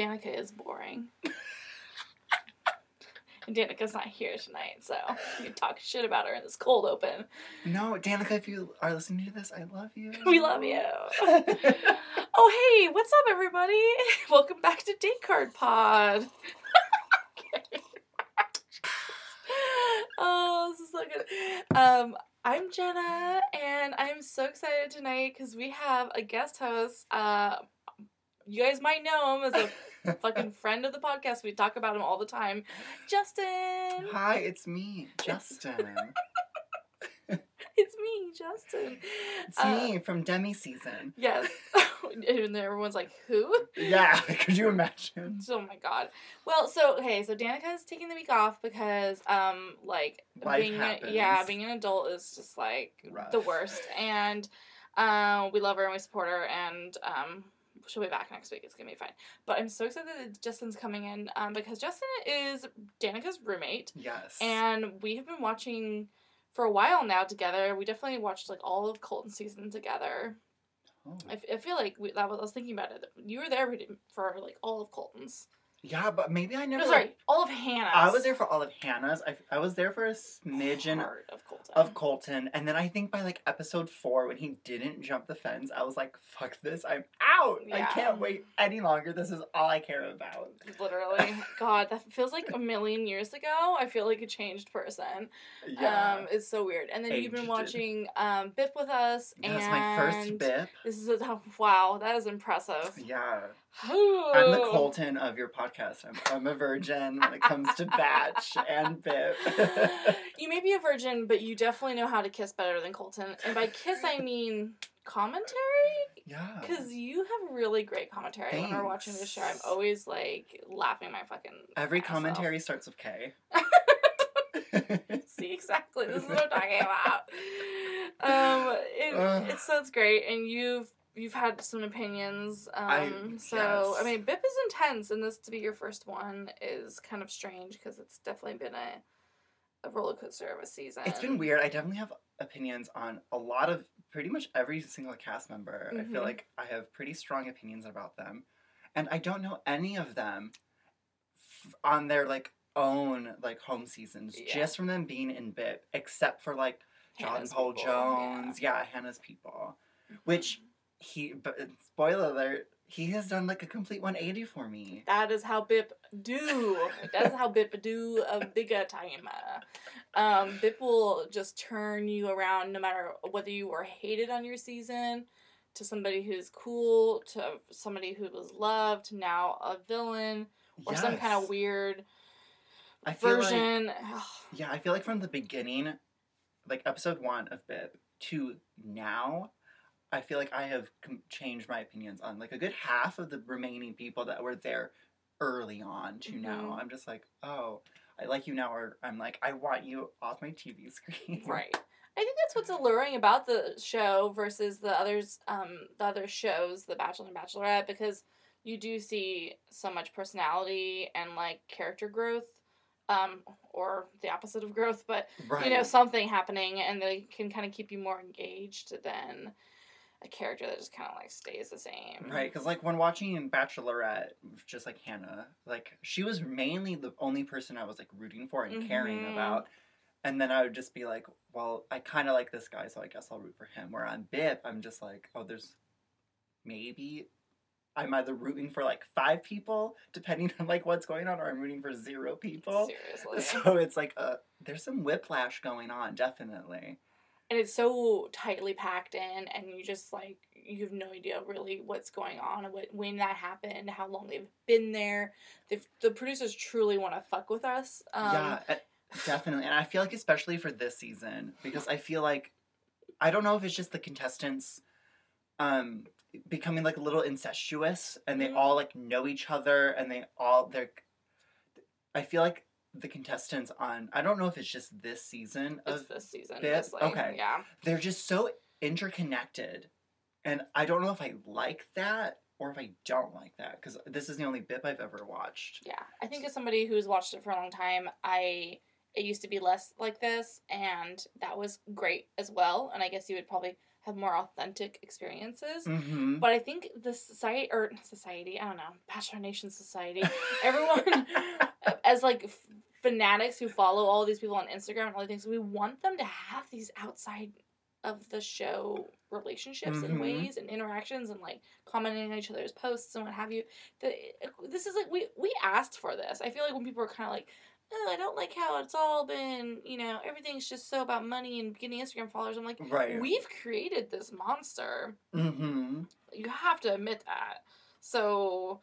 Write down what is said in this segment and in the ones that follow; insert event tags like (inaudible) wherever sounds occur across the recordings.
Danica is boring. (laughs) and Danica's not here tonight, so you can talk shit about her in this cold open. No, Danica, if you are listening to this, I love you. We love you. (laughs) oh, hey, what's up, everybody? (laughs) Welcome back to Date Card Pod. Oh, this is so good. Um, I'm Jenna, and I'm so excited tonight because we have a guest host. Uh, you guys might know him as a fucking friend of the podcast. We talk about him all the time. Justin. Hi, it's me, Justin. (laughs) It's me, Justin. It's Uh, me from Demi season. Yes. (laughs) and everyone's like, who? Yeah, (laughs) could you imagine? Oh my god. Well, so okay, so Danica's taking the week off because um like Life being a, yeah, being an adult is just like Rough. the worst. And um we love her and we support her and um she'll be back next week. It's gonna be fine. But I'm so excited that Justin's coming in um because Justin is Danica's roommate Yes. and we have been watching for a while now together. We definitely watched like all of Colton season together. Oh. I, f- I feel like we, that was, I was thinking about it. You were there for like all of Colton's. Yeah, but maybe I never. No, sorry, all of Hannah's. I was there for all of Hannah's. I, I was there for a smidgen Part of Colton. of Colton, and then I think by like episode four, when he didn't jump the fence, I was like, "Fuck this! I'm out! I can't wait any longer. This is all I care about." Literally, (laughs) God, that feels like a million years ago. I feel like a changed person. Yeah, Um, it's so weird. And then you've been watching um Bip with us, that's and my first bip. This is a (laughs) wow, that is impressive. Yeah, I'm the (sighs) Colton of your podcast. I'm, I'm a virgin when it comes to batch and bip. (laughs) you may be a virgin, but you definitely know how to kiss better than Colton. And by kiss, I mean commentary. yeah. Because you have really great commentary when we're watching this show. I'm always like laughing my fucking. Every ass off. commentary starts with K. (laughs) See exactly. This is what I'm talking about. (laughs) Um, it, Ugh. it's so great, and you've you've had some opinions. Um, I- so yes. I mean, Bip is intense, and this to be your first one is kind of strange because it's definitely been a a roller coaster of a season. It's been weird. I definitely have opinions on a lot of pretty much every single cast member. I feel Mhm. like I have pretty strong opinions about them. And I don't know any of them f- on their like own like home seasons Yeah. just from them being in BIP except for like John Hannah's Paul people, Jones, yeah. Hannah's people. Which he but spoiler alert, he has done like a complete 180 for me. That is how Bip do. That is how Bip do a bigger time. Um, Bip will just turn you around no matter whether you were hated on your season to somebody who's cool to somebody who was loved now a villain or some kind of weird I feel like- version. Yeah, I feel like from the beginning, like episode one of Bip to now, I feel like I have com- changed my opinions on like a good half of the remaining people that were there early on to now. Mhm. I'm just like, oh, I like you now, or I'm like, I want you off my TV (laughs) screen. Right. I think that's what's alluring about the show versus the others, um, the other shows, The Bachelor and Bachelorette, because you do see so much personality and like character growth, um, or the opposite of growth, but right. you know something happening, and they can kind of keep you more engaged than a character that just kind of like stays the same. Right, because like when watching Bachelorette, just like Hannah, like she was mainly the only person I was like rooting for and caring Mhm. about. And then I would just be like, well, I kind of like this guy, so I guess I'll root for him. Where on Bip, I'm just like, oh, there's maybe I'm either rooting for like five people, depending on like what's going on, or I'm rooting for zero people. Seriously. So it's like, uh, there's some whiplash going on, definitely. And it's so tightly packed in and you just like you have no idea really what's going on and what when that happened how long they've been there They've, the producers truly want to fuck with us um, yeah, uh, definitely. And I feel like especially for this season because I feel like I don't know if it's just the contestants um becoming like a little incestuous and they Mhm. all like know each other and they all they're I feel like the contestants on I don't know if it's just this season it's of this season bip? mostly. Okay. yeah they're just so interconnected and I don't know if I like that or if I don't like that because this is the only bip I've ever watched. yeah i think as somebody who's watched it for a long time i it used to be less like this and that was great as well and i guess you would probably have more authentic experiences. Mm-hmm. But I think the society or society, I don't know, Bachelor Nation society, everyone (laughs) as like f- fanatics who follow all these people on Instagram and all these things, we want them to have these outside of the show relationships and Mhm. ways and interactions and like commenting on each other's posts and what have you. The, this is like we we asked for this. I feel like when people are kind of like. Oh, I don't like how it's all been, you know, everything's just so about money and getting Instagram followers. I'm like, Right. we've created this monster mm-hmm. you have to admit that. So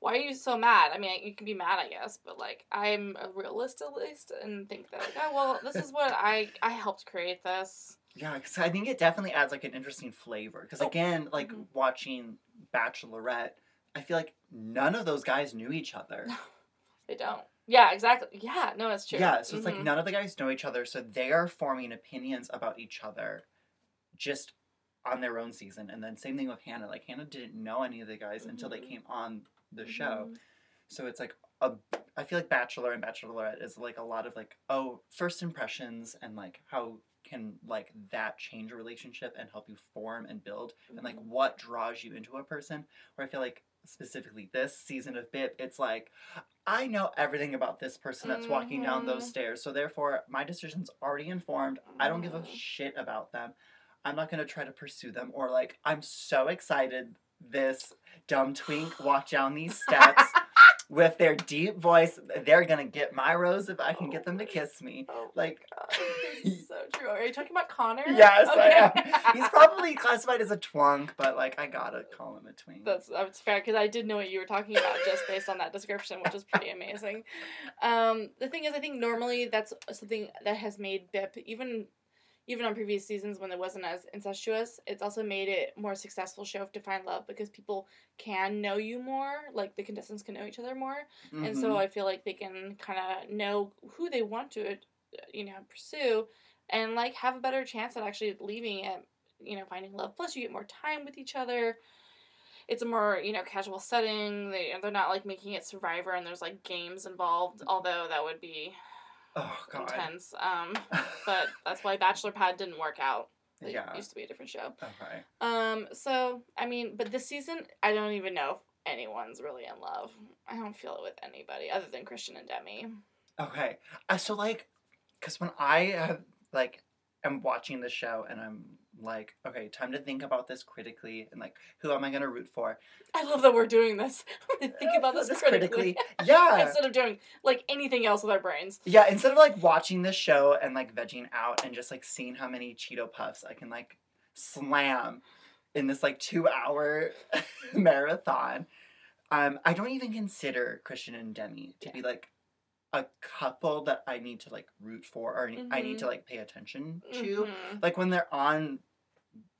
why are you so mad? I mean, you can be mad, I guess, but like I'm a realist at least and think that like, oh well, this is what I I helped create this. Yeah, because I think it definitely adds like an interesting flavor. Because Oh, again, like mhm. watching Bachelorette, I feel like none of those guys knew each other. (laughs) They don't. Yeah, exactly. Yeah, no, it's true. Yeah, so it's like Mhm. none of the guys know each other, so they are forming opinions about each other just on their own season. And then same thing with Hannah. Like Hannah didn't know any of the guys until they Mhm. came on the show. Mhm. So it's like a I feel like Bachelor and Bachelorette is like a lot of like oh first impressions and like how can like that change a relationship and help you form and build and like Mhm. what draws you into a person. Where I feel like specifically this season of BIP, it's like I know everything about this person that's walking down those Mhm. stairs, so therefore my decision's already informed. I don't give a Mhm. shit about them. I'm not gonna try to pursue them or like I'm so excited this dumb twink walked down these steps (laughs) with their deep voice. They're gonna get my rose if I can get them to kiss me. Oh, Like, (laughs) so true. Are you talking about Connor? yes, I am. Okay. (laughs) He's probably classified as a twunk, but like I gotta call him a twink. That's that's fair because I did know what you were talking about just based on that description, which is pretty amazing. Um, the thing is, I think normally that's something that has made BIP even even on previous seasons when it wasn't as incestuous. It's also made it more successful show to find love because people can know you more, like the contestants can know each other more, and so Mhm. I feel like they can kind of know who they want to, you know, pursue, and like have a better chance at actually leaving it, you know, finding love. Plus, you get more time with each other. It's a more you know casual setting. They they're not like making it Survivor and there's like games involved. Although that would be oh god. intense. Um, (laughs) but that's why Bachelor Pad didn't work out. It yeah. used to be a different show. Okay. Um, so I mean, but this season, I don't even know if anyone's really in love. I don't feel it with anybody other than Kristian and Demi. Okay. Uh, so like, cause when I have like am watching the show and I'm like, okay, time to think about this critically and like, who am I gonna root for? I love that we're doing this. (laughs) Think about this, This critically, (laughs) Yeah. instead of doing like anything else with our brains. Yeah, instead of like watching this show and like vegging out and just like seeing how many Cheeto puffs I can like slam in this like two hour (laughs) marathon, um, I don't even consider Kristian and Demi to Yeah. be like a couple that I need to like root for or I need to like pay attention to. Mhm. Like when they're on,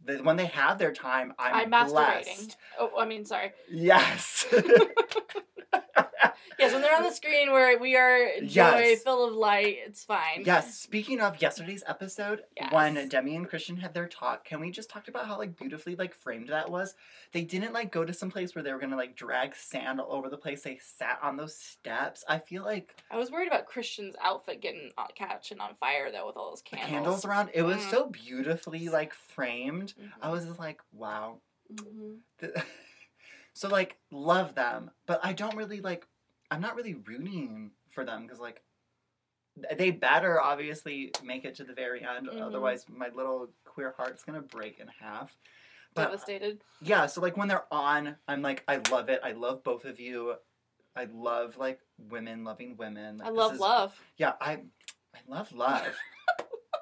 the, when they have their time, I'm, I'm masturbating. blessed. Oh, I mean, sorry. Yes. (laughs) (laughs) (laughs) Yes, when they're on the screen where we are joy, Yes. full of light, it's fine. Yes, speaking of yesterday's episode, when Demi and Kristian had their talk, can we just talk about how like beautifully like framed that was? They didn't like go to some place where they were gonna like drag sand all over the place. They sat on those steps. I feel like I was worried about Kristian's outfit getting on, catching on fire though with all those candles. candles around. It was Mm. so beautifully like framed. Mhm. I was just like, wow. Mhm. (laughs) So like love them, but I don't really like. I'm not really rooting for them because like they better obviously make it to the very end. Mhm. Otherwise, my little queer heart's gonna break in half. But Devastated. yeah, so like when they're on, I'm like, I love it. I love both of you. I love like women loving women. Like, I love is- love. Yeah, I, I love love. (laughs)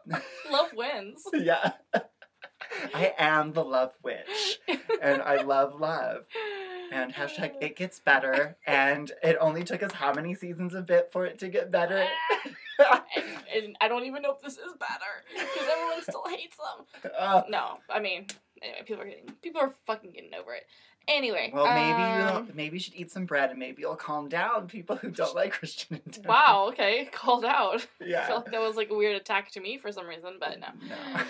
(laughs) Love wins. yeah, (laughs) I am the love witch, and I love love. And hashtag it gets better. And it only took us how many seasons of bip for it to get better? (laughs) and, and I don't even know if this is better because everyone still hates them. Uh, No, I mean, anyway, people are getting people are fucking getting over it. Anyway, well, maybe um, you'll, maybe you should eat some bread and maybe you'll calm down people who don't like Kristian. wow, okay, (laughs) called out. I Yeah. feel like that was like a weird attack to me for some reason, but no. No. (laughs)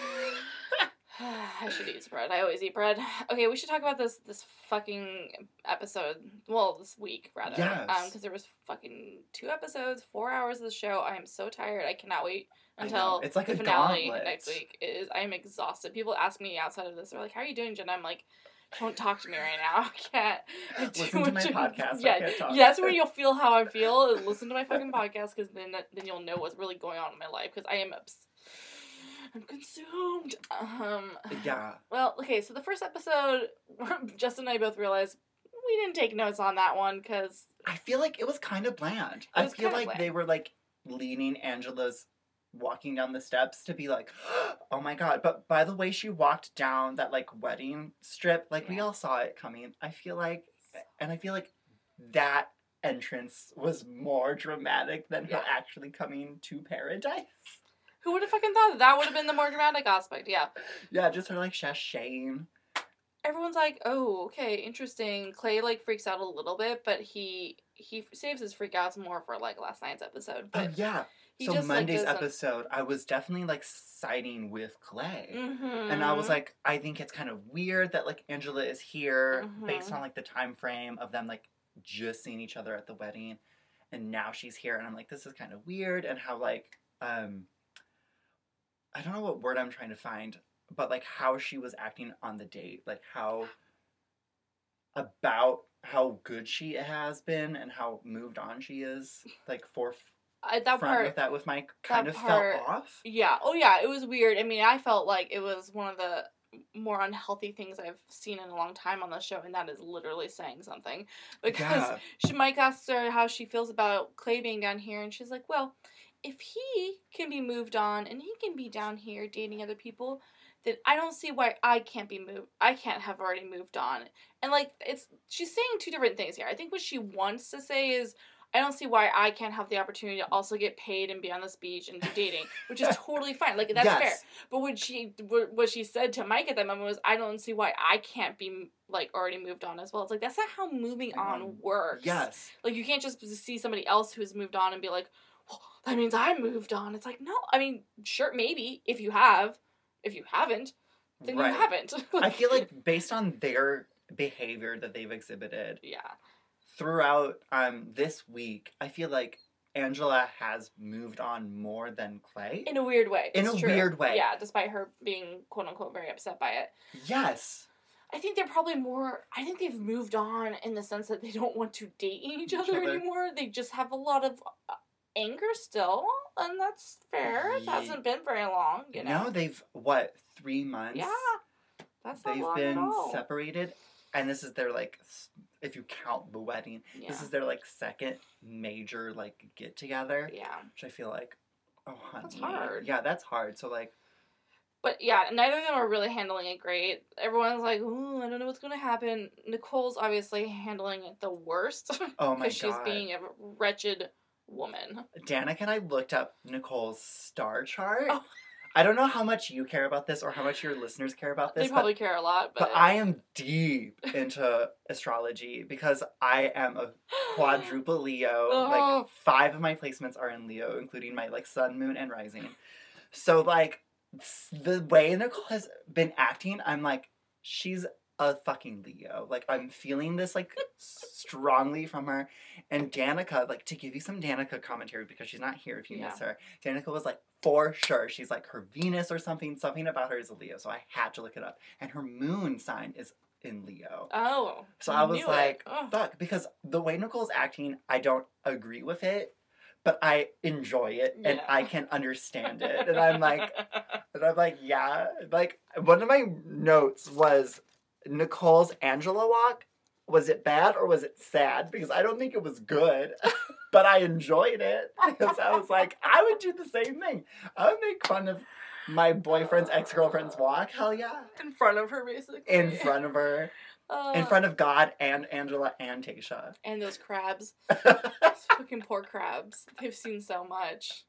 (sighs) I should eat bread. I always eat bread. (sighs) Okay, we should talk about this this fucking episode. Well, this week rather. Um, Yes. because there was fucking two episodes, four hours of the show. I am so tired. I cannot wait until It's like the a finale gauntlet. next week. It is I am exhausted. People ask me outside of this. They're like, "How are you doing, Jen?" I'm like, "Don't talk to me right now. (laughs) I can't." (sighs) I Listen to my podcast. Yeah, I can't talk. yeah, that's where (laughs) you'll feel how I feel. Listen to my fucking podcast because then that, then you'll know what's really going on in my life because I am obs- I'm consumed. Um. Yeah. (sighs) Well, okay. So the first episode, (laughs) Justin and I both realized we didn't take notes on that one because I feel like it was kind of bland. I feel like bland. they were like leading Angela's walking down the steps to be like, (gasps) oh my god. But by the way she walked down that like wedding strip, like we all saw it coming. I feel like, and I feel like that entrance was more dramatic than Yeah. her actually coming to paradise. Who would have fucking thought that, that would have been the more dramatic aspect? Yeah. Yeah, just her like sashaying. everyone's like, "Oh, okay, interesting." Clay like freaks out a little bit, but he he saves his freakouts more for like last night's episode. Oh But yeah. he so just Monday's like, episode, I was definitely like siding with Clay. Mhm. and I was like, I think it's kind of weird that like Angela is here based Mhm. on like the time frame of them like just seeing each other at the wedding, and now she's here, and I'm like, this is kind of weird, and how like um, I don't know what word I'm trying to find, but like how she was acting on the date, like how about how good she has been and how moved on she is, like for I, uh, that front part. with that with Mike kind of part- fell off. Yeah. Oh yeah, it was weird. I mean, I felt like it was one of the more unhealthy things I've seen in a long time on the show, and that is literally saying something. Because Yeah. she Mike asks her how she feels about Clay being down here, and she's like, "Well, if he can be moved on and he can be down here dating other people, then I don't see why I can't be moved. I can't have already moved on." And like, it's she's saying two different things here. I think what she wants to say is. I don't see why I can't have the opportunity to also get paid and be on this beach and dating, which is (laughs) totally fine. Like that's yes. fair. But what she what she said to Mike at that moment was, "I don't see why I can't be like already moved on as well." It's like that's not how moving on works. Yes. Like you can't just see somebody else who's moved on and be like, (sighs) well, "That means I moved on." It's like no. I mean, sure, maybe if you have, if you haven't, then right. you haven't. (laughs) I feel like based on their behavior that they've exhibited yeah, throughout um this week, I feel like Angela has moved on more than Clay. in a weird way. In It's a true. weird way. Yeah, despite her being quote unquote very upset by it. Yes. I think they're probably more. I think they've moved on in the sense that they don't want to date each, Each other, other. anymore. They just have a lot of uh, anger still, and that's fair. It hasn't been very long, you know. Now they've what three months? yeah, that's not They've long been at all. separated, and this is their like, if you count the wedding, yeah, this is their like second major like get together, yeah. which I feel like, oh honey, That's hard. Yeah, that's hard. So like, But yeah, neither of them are really handling it great. Everyone's like, "Ooh, I don't know what's gonna happen." Nicole's obviously handling it the worst oh (laughs) my God. because she's being a wretched woman. Danica and I looked up Nicole's star chart. Oh. I don't know how much you care about this or how much your listeners care about this, They probably care a lot, but, but, but I am deep into astrology because I am a quadruple Leo. Oh. Like five of my placements are in Leo, including my like sun, moon, and rising. So like the way Nicole has been acting, I'm like, she's a fucking Leo. Like I'm feeling this like strongly from her. And Danica, like to give you some Danica commentary because she's not here if you miss her. Danica was like, for sure, she's like her Venus or something. Something about her is a Leo. So I had to look it up. And her moon sign is in Leo. Oh. So you I was like, Ugh. fuck, because the way Nicole's acting, I don't agree with it, but I enjoy it and Yeah. I can understand it. And I'm like, (laughs) and I'm like, yeah. Like one of my notes was Nicole's Angela walk. Was it bad or was it sad? Because I don't think it was good, (laughs) but I enjoyed it (laughs) because I was like, I would do the same thing. I would make fun of my boyfriend's ex girlfriend's walk. Hell yeah. in front of her, basically. In front of her, in Uh, front of God and Angela and Tayshia. and those crabs, (laughs) those fucking poor crabs. They've seen so much.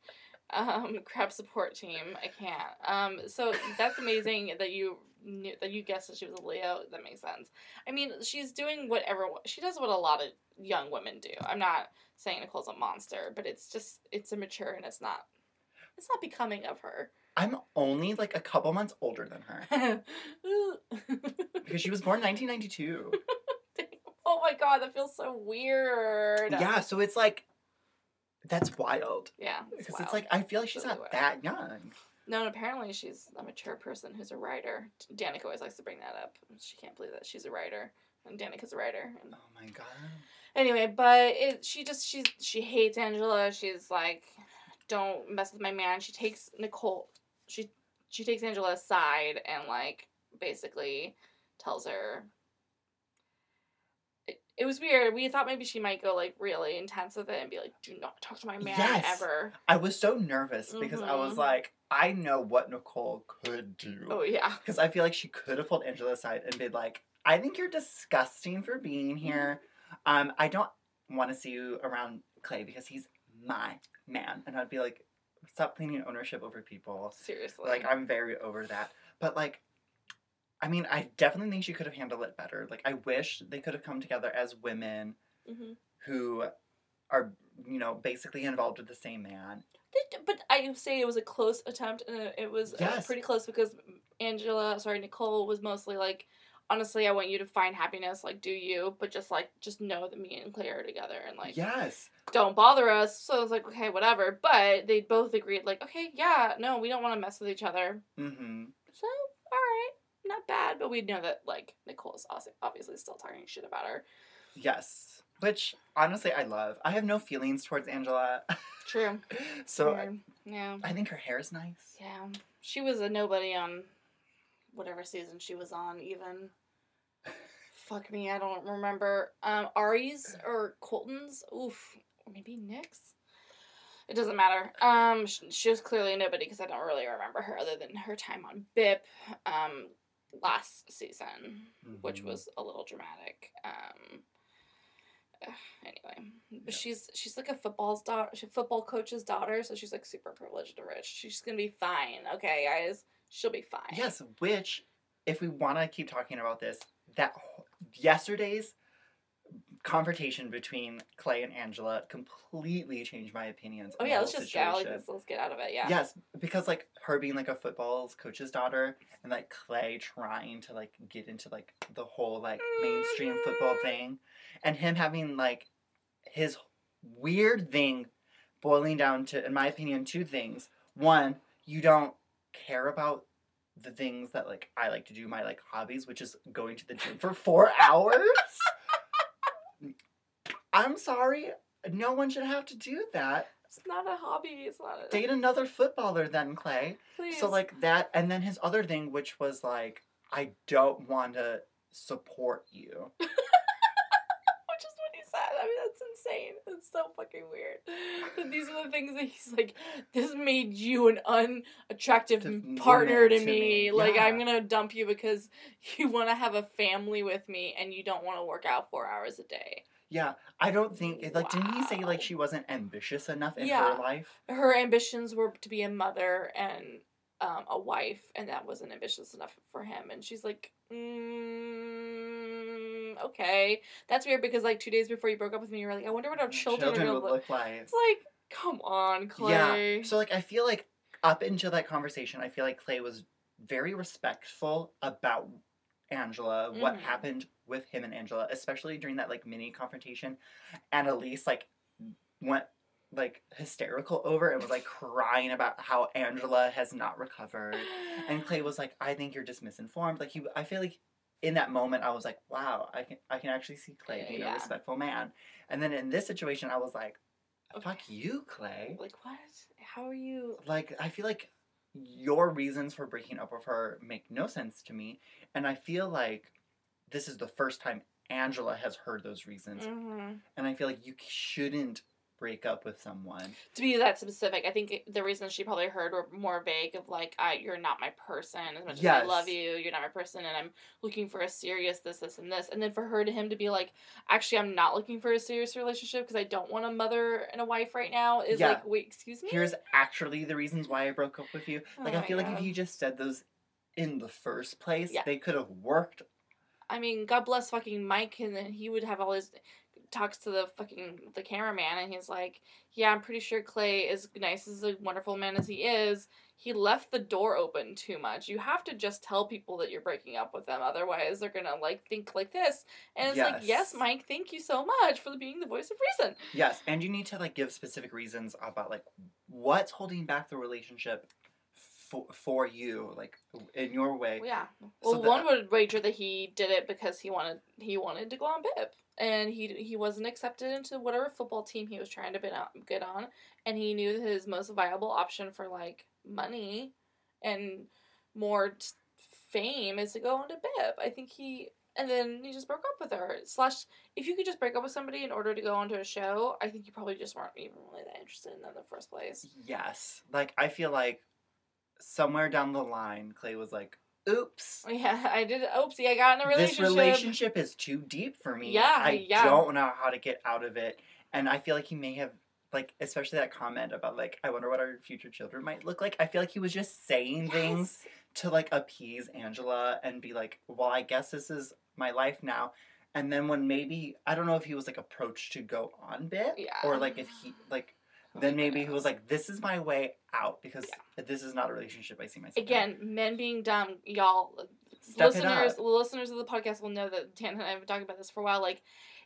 Um, crab support team. I can't. Um, so that's amazing that you knew that you guessed that she was a Leo. That makes sense. I mean, she's doing whatever she does. What a lot of young women do. I'm not saying Nicole's a monster, but it's just it's immature and it's not. It's not becoming of her. I'm only like a couple months older than her because she was born 1992. (laughs) oh my god, that feels so weird. Yeah, so it's like that's wild Yeah. because wild. it's like I feel like she's Really not wild. that young. No, and apparently she's a mature person who's a writer. Danica always likes to bring that up. She can't believe that she's a writer. And Danica's a writer. And Oh my god. anyway, but it she just she's she hates Angela. She's like, Don't mess with my man. She takes Nicole she she takes Angela aside and like basically tells her it, was weird. We thought maybe she might go like really intense with it and be like, "Do not talk to my man Yes. ever." I was so nervous because I was Mhm. like, I know what Nicole could do. Oh yeah, Because I feel like she could have pulled Angela aside and been like, I think you're disgusting for being here. Um, I don't want to see you around Clay because he's my man. And I'd be like, stop claiming ownership over people. seriously. Like, I'm very over that. But, like, I mean, I definitely think she could have handled it better. Like, I wish they could have come together as women hmm who are, you know, basically involved with the same man. But I say it was a close attempt, and it- it was uh, Yes. pretty close because Angela, sorry, Nicole was mostly like, honestly, I want you to find happiness, like do you, but just like just know that me and Clay are together, and like yes. don't bother us. So I was like, okay, whatever. But they both agreed, like, okay, yeah, no, we don't want to mess with each other. Mm-hmm. So all right, not bad. But we know that like Nicole's obviously still talking shit about her. Yes. Which, honestly, I love. I have no feelings towards Angela. (laughs) True. so, True. yeah. I think her hair is nice. Yeah, she was a nobody on whatever season she was on. Even (laughs) fuck me, I don't remember. Um, Ari's or Colton's? Oof, or maybe Nick's. It doesn't matter. Um, sh- she was clearly a nobody because I don't really remember her other than her time on BIP, um, last season, which Mhm. was a little dramatic. Um. (sighs) Anyway, but Yeah. she's she's like a football's daughter, football coach's daughter, so she's like super privileged and rich. She's gonna be fine, okay, guys. She'll be fine. Yes, which, if we want to keep talking about this, that yesterday's confrontation between Clay and Angela completely changed my opinions. Oh yeah, let's just get like let's, let's get out of it. Yeah. Yes, because like her being like a football coach's daughter and like Clay trying to like get into like the whole like mainstream football thing and him having like his weird thing boiling down to in my opinion two things. One, you don't care about the things that like I like to do my like hobbies, which is going to the gym for 4 (laughs) hours. I'm sorry. No one should have to do that. It's not a hobby. It's not a. Date another footballer then, Clay. Please. So like that, and then his other thing, which was like, I don't want to support you. (laughs) Which is what he said. I mean, that's insane. It's so fucking weird. That these are the things that he's like, this made you an unattractive To- partner to, to me. me, Like, I'm gonna dump you because you want to have a family with me and you don't want to work out four hours a day. Yeah, I don't think like didn't he say like she wasn't ambitious enough in Yeah. her life? Her ambitions were to be a mother and um, a wife, and that wasn't ambitious enough for him. And she's like, mm, okay, that's weird because like two days before you broke up with me, you were like, I wonder what our children, are would look. look like. It's like, come on, Clay. Yeah. So like I feel like up until that conversation, I feel like Clay was very respectful about Angela, what Mhm. happened with him and Angela, especially during that like mini confrontation. And Elise like went like hysterical over and was like crying about how Angela has not recovered. And Clay was like, I think you're just misinformed. Like he I feel like in that moment I was like, wow, I can I can actually see Clay being yeah. a respectful man. And then in this situation I was like, fuck you, Clay. like what? How are you? Like I feel like your reasons for breaking up with her make no sense to me. And I feel like this is the first time Angela has heard those reasons. Mhm. And I feel like you shouldn't break up with someone. To be that specific, I think the reasons she probably heard were more vague of like, I, you're not my person. As much as I love you, you're not my person, and I'm looking for a serious this, this, and this. And then for her to him to be like, actually, I'm not looking for a serious relationship because I don't want a mother and a wife right now. Is Yeah. like, wait, excuse me. Here's actually the reasons why I broke up with you. Like Oh I feel like if you just said those in the first place, Yeah. they could have worked. I mean, God bless fucking Mike, and then he would have all his talks to the fucking the cameraman and he's like, "Yeah, I'm pretty sure Clay is nice as a wonderful man as he is. He left the door open too much. You have to just tell people that you're breaking up with them, otherwise they're gonna like think like this." And it's like, "Yes, Yes. Mike, thank you so much for being the voice of reason." Yes, and you need to like give specific reasons about like what's holding back the relationship for for you, like in your way. Yeah. So Well, the- one would wager that he did it because he wanted he wanted to go on Bip, and he he wasn't accepted into whatever football team he was trying to get on, and he knew his most viable option for like money and more fame is to go into Bip. I think he and then he just broke up with her. Slash, if you could just break up with somebody in order to go onto a show, I think you probably just weren't even really that interested in them in the first place. Yes, like I feel like somewhere down the line, Clay was like, "Oops." (laughs) Yeah, I did. Oopsie, I got in a relationship. This relationship. is too deep for me. Yeah, I yeah. don't know how to get out of it. And I feel like he may have like especially that comment about like I wonder what our future children might look like. I feel like he was just saying things to like appease Angela and be like, "Well, I guess this is my life now." And then when maybe I don't know if he was like approached to go on bip Yeah. or like if he like then maybe he was like, "This is my way out because this is not a relationship I see myself." in." Again, men being dumb, y'all. Step listeners, listeners of the podcast will know that Tana and I have been talking about this for a while. Like,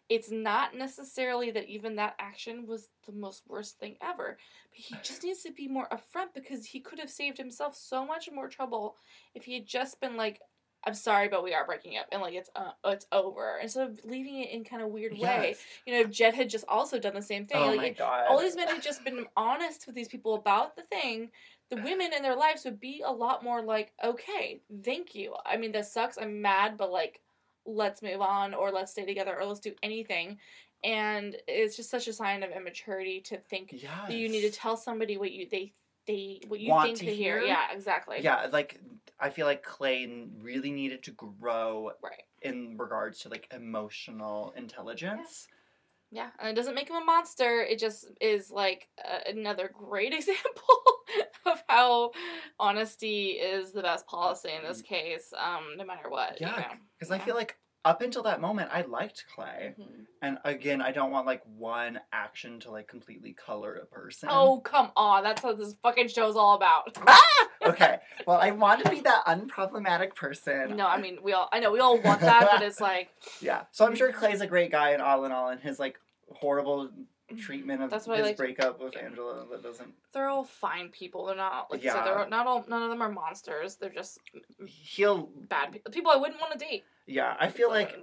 it's not necessarily that even that action was the most worst thing ever, but he just (laughs) needs to be more upfront because he could have saved himself so much more trouble if he had just been like, "I'm sorry, but we are breaking up," and like it's uh, it's over instead of leaving it in kind of weird way. Yes. You know, if Jed had just also done the same thing. Oh like, my god. all these men had just been honest with these people about the thing, the women in their lives would be a lot more like, okay, thank you. I mean, this sucks. I'm mad, but like, let's move on, or let's stay together, or let's do anything. And it's just such a sign of immaturity to think yes. that you need to tell somebody what you they they what you Want think to hear. hear? Yeah, exactly. yeah like i feel like clay really needed to grow Right. in regards to like emotional intelligence Yeah, and it doesn't make him a monster. It just is like a, another great (laughs) example of how honesty is the best policy in this case, um, no matter what. you yeah know. because i feel like up until that moment i liked clay Mhm. and again i don't want like one action to like completely color a person Oh come on! That's what this fucking show's all about. (laughs) okay well i want to be that unproblematic person no, I mean we all. I know we all want that, but it's like (laughs) yeah so i'm sure clay's a great guy and all in all and his like horrible treatment of That's what I his like to- breakup with angela that doesn't they're all fine people. They're not like I said, they're not all. None of them are monsters. They're just he'll bad people. People I wouldn't want to date. Yeah i feel like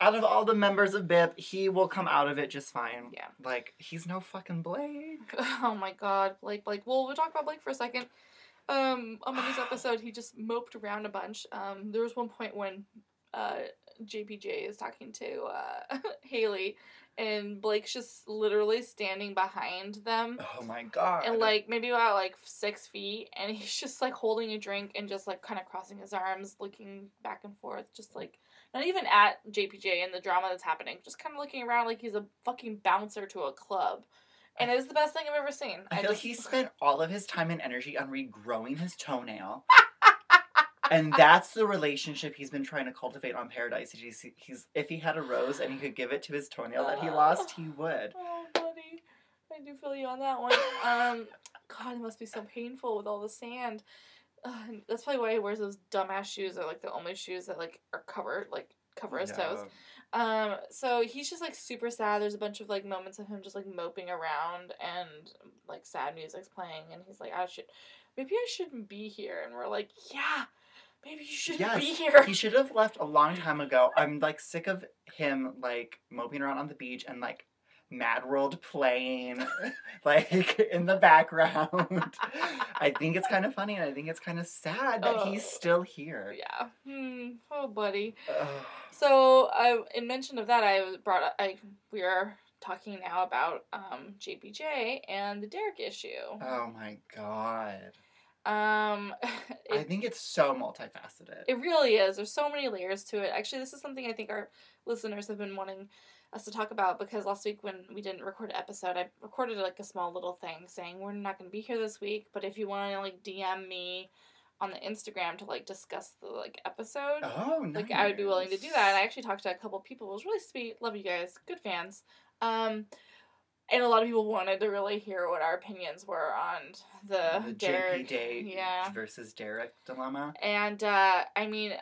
out of all the members of BIP, he will come out of it just fine. Yeah. Like, he's no fucking Blake. (laughs) Oh my god, Blake, Blake. Well, we'll talk about Blake for a second. Um, on Monday's (sighs) episode, he just moped around a bunch. Um, there was one point when uh, JPJ is talking to uh, (laughs) Haley, and Blake's just literally standing behind them. Oh my god. And like maybe about like six feet, and (laughs) he's just like holding a drink and just like kind of crossing his arms, looking back and forth, just like not even at JPJ and the drama that's happening, just kind of looking around like he's a fucking bouncer to a club, and it's the best thing I've ever seen. I feel like he spent all of his time and energy on regrowing his toenail. (laughs) and that's the relationship he's been trying to cultivate on Paradise. He's, he's if he had a rose and he could give it to his toenail that he lost, he would. Oh, buddy, I do feel you on that one. Um, God, it must be so painful with all the sand. Uh, that's probably why he wears those dumbass shoes. They're like the only shoes that like are covered, like cover his toes. Um, so he's just like super sad. There's a bunch of like moments of him just like moping around and like sad music's playing, and he's like, I should, maybe I shouldn't be here. And we're like, yeah, maybe you shouldn't Yes, be here. He should have left a long time ago. I'm like sick of him like moping around on the beach and like Mad World playing (laughs) like in the background. I think it's kind of funny and I think it's kind of sad that he's Oh. still here. yeah. Hmm. Oh, buddy. So I, in mention of that, I brought up. I we are talking now about um JPJ and the Derek issue. oh my god. Um, (laughs) I think it's so multifaceted. it really is. There's so many layers to it. Actually, this is something I think our listeners have been wanting us to talk about because last week when we didn't record an episode, I recorded like a small little thing saying we're not going to be here this week, but if you want to like DM me on the Instagram to like discuss the like episode. Oh, nice. Like I would be willing to do that. And I actually talked to a couple people. It was really sweet. Love you guys. Good fans. Um, and a lot of people wanted to really hear what our opinions were on the, the Derek. JPJ yeah. versus Derek dilemma. And uh, I mean,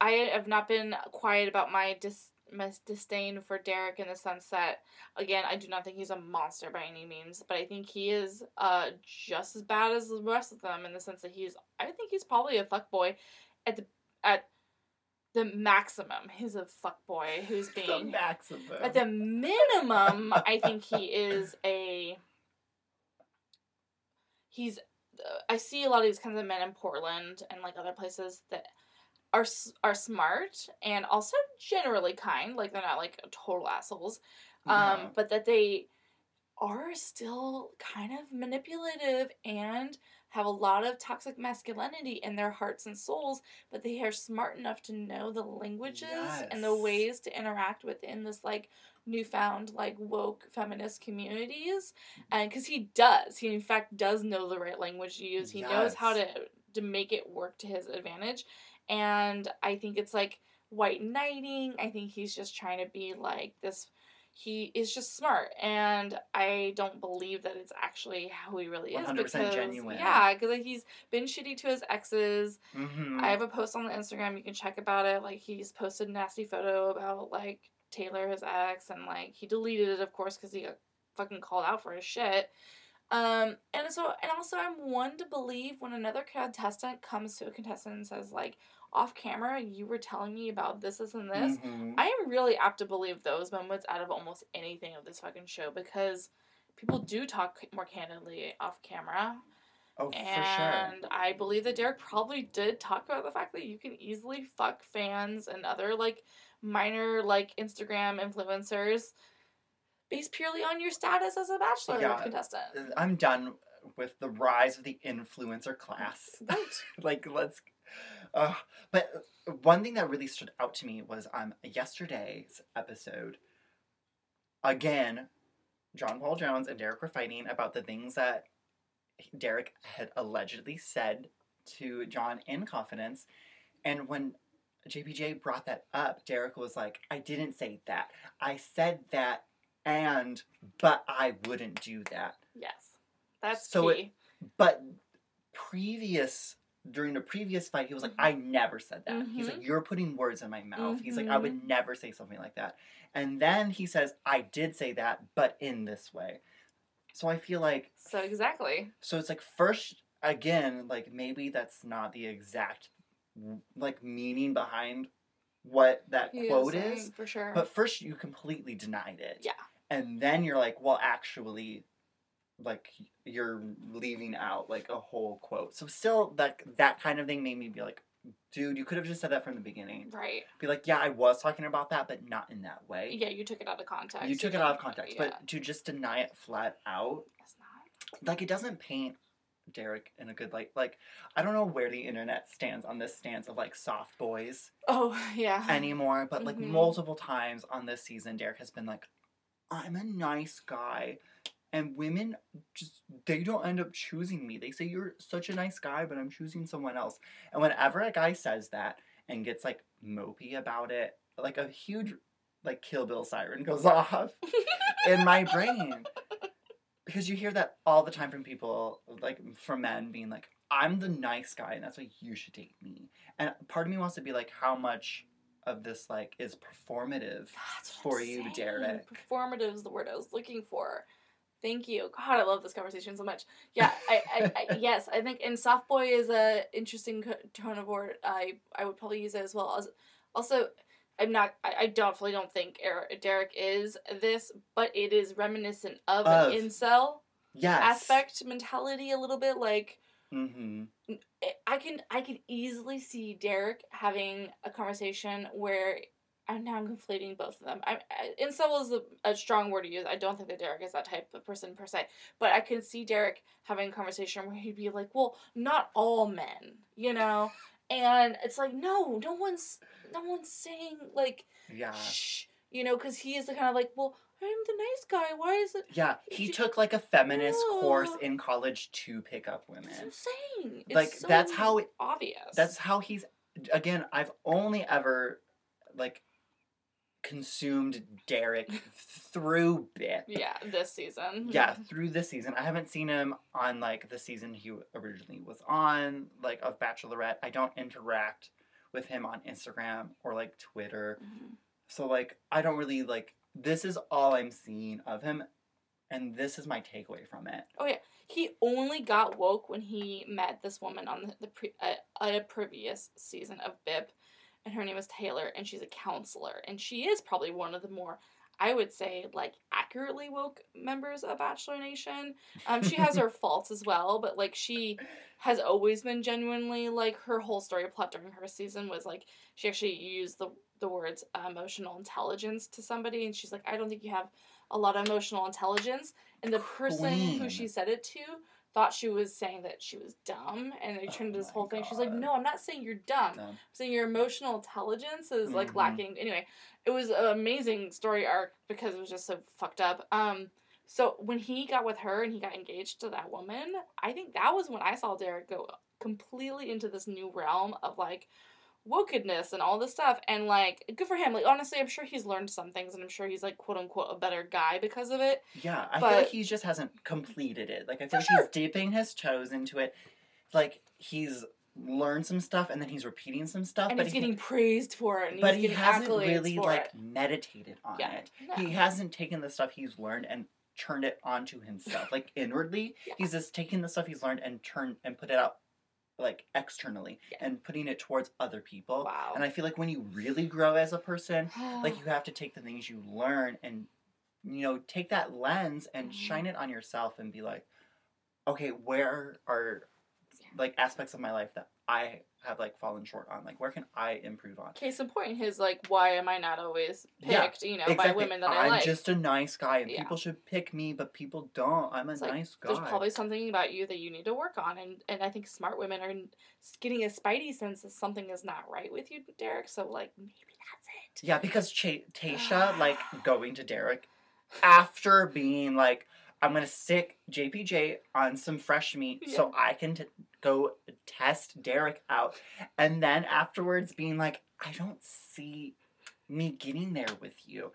I have not been quiet about my dis my disdain for Derek in the sense that, again, I do not think he's a monster by any means, but I think he is uh just as bad as the rest of them in the sense that he's. I think he's probably a fuckboy at the at the maximum. He's a fuck boy who's (laughs) The being maximum. at the minimum, I think he is (laughs) a. He's. I see a lot of these kinds of men in Portland and like other places that are are smart and also generally kind. Like they're not like total assholes, um, but that they are still kind of manipulative and have a lot of toxic masculinity in their hearts and souls, but they are smart enough to know the languages and the ways to interact within this like newfound like woke feminist communities mm-hmm. and because he does. He in fact does know the right language to use. He knows how to to make it work to his advantage and i think it's like white knighting. I think he's just trying to be like this he is just smart and i don't believe that it's actually how he really is 100% because genuine. yeah because like, he's been shitty to his exes Mhm. I have a post on the Instagram you can check about it. Like he's posted a nasty photo about like Taylor, his ex, and like he deleted it of course because he got fucking called out for his shit. Um, and so and also I'm one to believe when another contestant comes to a contestant and says like off camera you were telling me about this, this, and this. Mhm. I am really apt to believe those moments out of almost anything of this fucking show because people do talk more candidly off camera. Oh, for sure. And I believe that Derek probably did talk about the fact that you can easily fuck fans and other like minor like Instagram influencers based purely on your status as a bachelor Yeah. contestant. I'm done with the rise of the influencer class. Right. (laughs) like let's uh, but one thing that really stood out to me was um yesterday's episode again john paul jones and derek were fighting about the things that derek had allegedly said to john in confidence. And when jpj brought that up derek was like i didn't say that. I said that and but i wouldn't do that. Yes. That's So it- but previous during the previous fight, he was like, Mhm. "I never said that." He's Mhm. like, "You're putting words in my mouth." He's like, "I Mm-hmm. would never say something like that." And then he says, "I did say that, but in this way." So I feel like so exactly. so it's like first again, like maybe that's not the exact like meaning behind what that He quote saying, is. for sure. But first you completely denied it. Yeah. And then you're like, well, actually, like you're leaving out like a whole quote. So still that that kind of thing made me be like, dude, you could have just said that from the beginning. right. Be like, yeah, I was talking about that, but not in that way. Yeah, you took it out of context. You took it out of context, yeah. but to just deny it flat out, It's not. like it doesn't paint Derek in a good light. Like I don't know where the internet stands on this stance of like soft boys Oh (laughs) yeah. anymore, but like Mhm. multiple times on this season, Derek has been like, I'm a nice guy. And women just, they don't end up choosing me. They say, You're such a nice guy, but I'm choosing someone else. And whenever a guy says that and gets like mopey about it, like a huge, like Kill Bill siren goes (laughs) off in my brain. Because you hear that all the time from people, like from men being like, I'm the nice guy and that's why you should date me. And part of me wants to be like, how much of this like is performative That's for I'm you, saying. Derek. Performative is the word I was looking for. Thank you. God, I love this conversation so much. Yeah, I, I, I (laughs) yes, I think and soft boy is a interesting tone of word. I I would probably use it as well. As, also, I'm not. I, I definitely don't think Er- Derek is this, but it is reminiscent of, Of. an incel Yes. aspect mentality a little bit. Like Mm-hmm. I can I can easily see Derek having a conversation where and now I'm conflating both of them. I, I incel is a, a strong word to use. I don't think that Derek is that type of person per se, but I can see Derek having a conversation where he'd be like, "Well, not all men," you know, and it's like, no, no one's no one's saying like Yeah. shh, you know, because he is the kind of like, well, I'm the nice guy. Why is it? Yeah, he took like a feminist course in college to pick up It's women. insane. It's Like, so that's how it- obvious. That's how he's. Again, I've only ever like consumed Derek (laughs) through Bip. yeah. This season. Yeah, through this season. I haven't seen him on like the season he originally was on, like of Bachelorette. I don't interact with him on Instagram or like Twitter. Mhm. So like I don't really like this is all I'm seeing of him and this is my takeaway from it. Oh yeah. He only got woke when he met this woman on the, the pre, uh, a previous season of BIP, and her name is Taylor, and she's a counselor, and she is probably one of the more, I would say, like accurately woke members of Bachelor Nation. Um, she has her (laughs) faults as well, but like she has always been genuinely like her whole story plot during her season was like she actually used the the words emotional intelligence to somebody, and she's like, I don't think you have a lot of emotional intelligence, and the person who she said it to thought she was saying that she was dumb, and they Oh turned this my whole thing. She's like, no, I'm not saying you're dumb. No. I'm saying your emotional intelligence is like Mhm. lacking. Anyway, it was an amazing story arc because it was just so fucked up. Um, so when he got with her and he got engaged to that woman, I think that was when I saw Derek go completely into this new realm of like wokedness and all this stuff and like good for him like honestly i'm sure he's learned some things and i'm sure he's like quote unquote a better guy because of it Yeah, I But- feel like he just hasn't completed it. Like I feel For like sure. he's dipping his toes into it. Like he's learned some stuff and then he's repeating some stuff, and but he's he, getting praised for it and but he hasn't really like it meditated on Yeah. it. No. He hasn't taken the stuff he's learned and turned it onto himself. Like inwardly, (laughs) Yeah. he's just taking the stuff he's learned and turned and put it out like externally Yeah. and putting it towards other people. wow And I feel like when you really grow as a person, like (gasps) you have to take the things you learn and you know take that lens and Mhm. shine it on yourself and be like okay where are like aspects of my life that i have like fallen short on like where can i improve on? Case in point his like why am i not always Yeah, picked you know by women that i i'm like. just a nice guy and Yeah. people should pick me but people don't. I'm a It's like, nice guy. there's probably something about you that you need to work on and and i think smart women are getting a spidey sense that something is not right with you derek so like maybe that's it. Yeah because Ch- tayshia (sighs) like going to derek after being like i'm gonna stick jpj on some fresh meat so i can t- go test derek out. And then afterwards being like i don't see me getting there with you.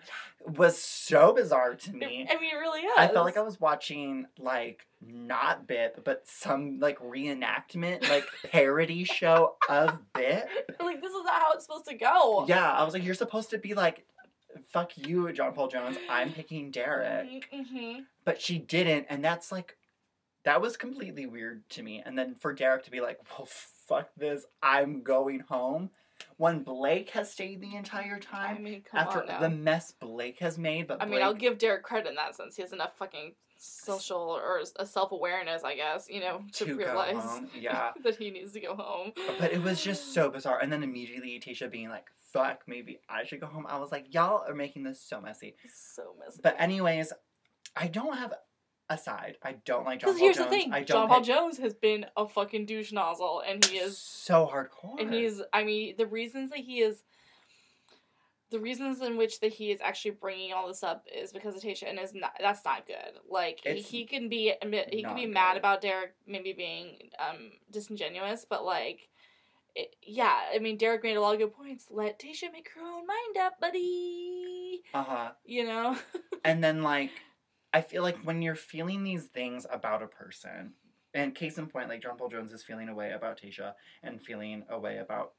Was so bizarre to me. I mean it really is I felt like I was watching like not Bip, but some like reenactment, like (laughs) parody show of Bip. like this is not how it's supposed to go. Yeah, I was like, you're supposed to be like, fuck you, John Paul Jones. I'm picking Derek, mm-hmm. but she didn't, and that's like, that was completely weird to me. And then for Derek to be like, well, fuck this, I'm going home. When Blake has stayed the entire i time mean come after the mess Blake has made, but i mean i'll give derek credit in that sense he has enough fucking social or a self-awareness i guess you know to, to realize. Yeah. (laughs) that he needs to go home But it was just so bizarre. And then immediately Tayshia being like, fuck, maybe I should go home. I was like, y'all are making this so messy. so messy But anyways, I don't have a side. I don't like John Because Paul here's Jones. the thing, I don't John Paul pick- Jones has been a fucking douche nozzle, and he is, so hardcore. and he's. I mean, the reasons that he is, the reasons in which that he is actually bringing all this up is because of Tayshia, and is not. That's not good. Like he, It's he can be, he can be mad good. about Derek maybe being um disingenuous, but like. It, yeah, I mean, Derek made a lot of good points. Let Tayshia make her own mind up, buddy. Uh huh. You know? (laughs) And then, like, I feel like when you're feeling these things about a person, and case in point, like John Paul Jones is feeling a way about Tayshia and feeling a way about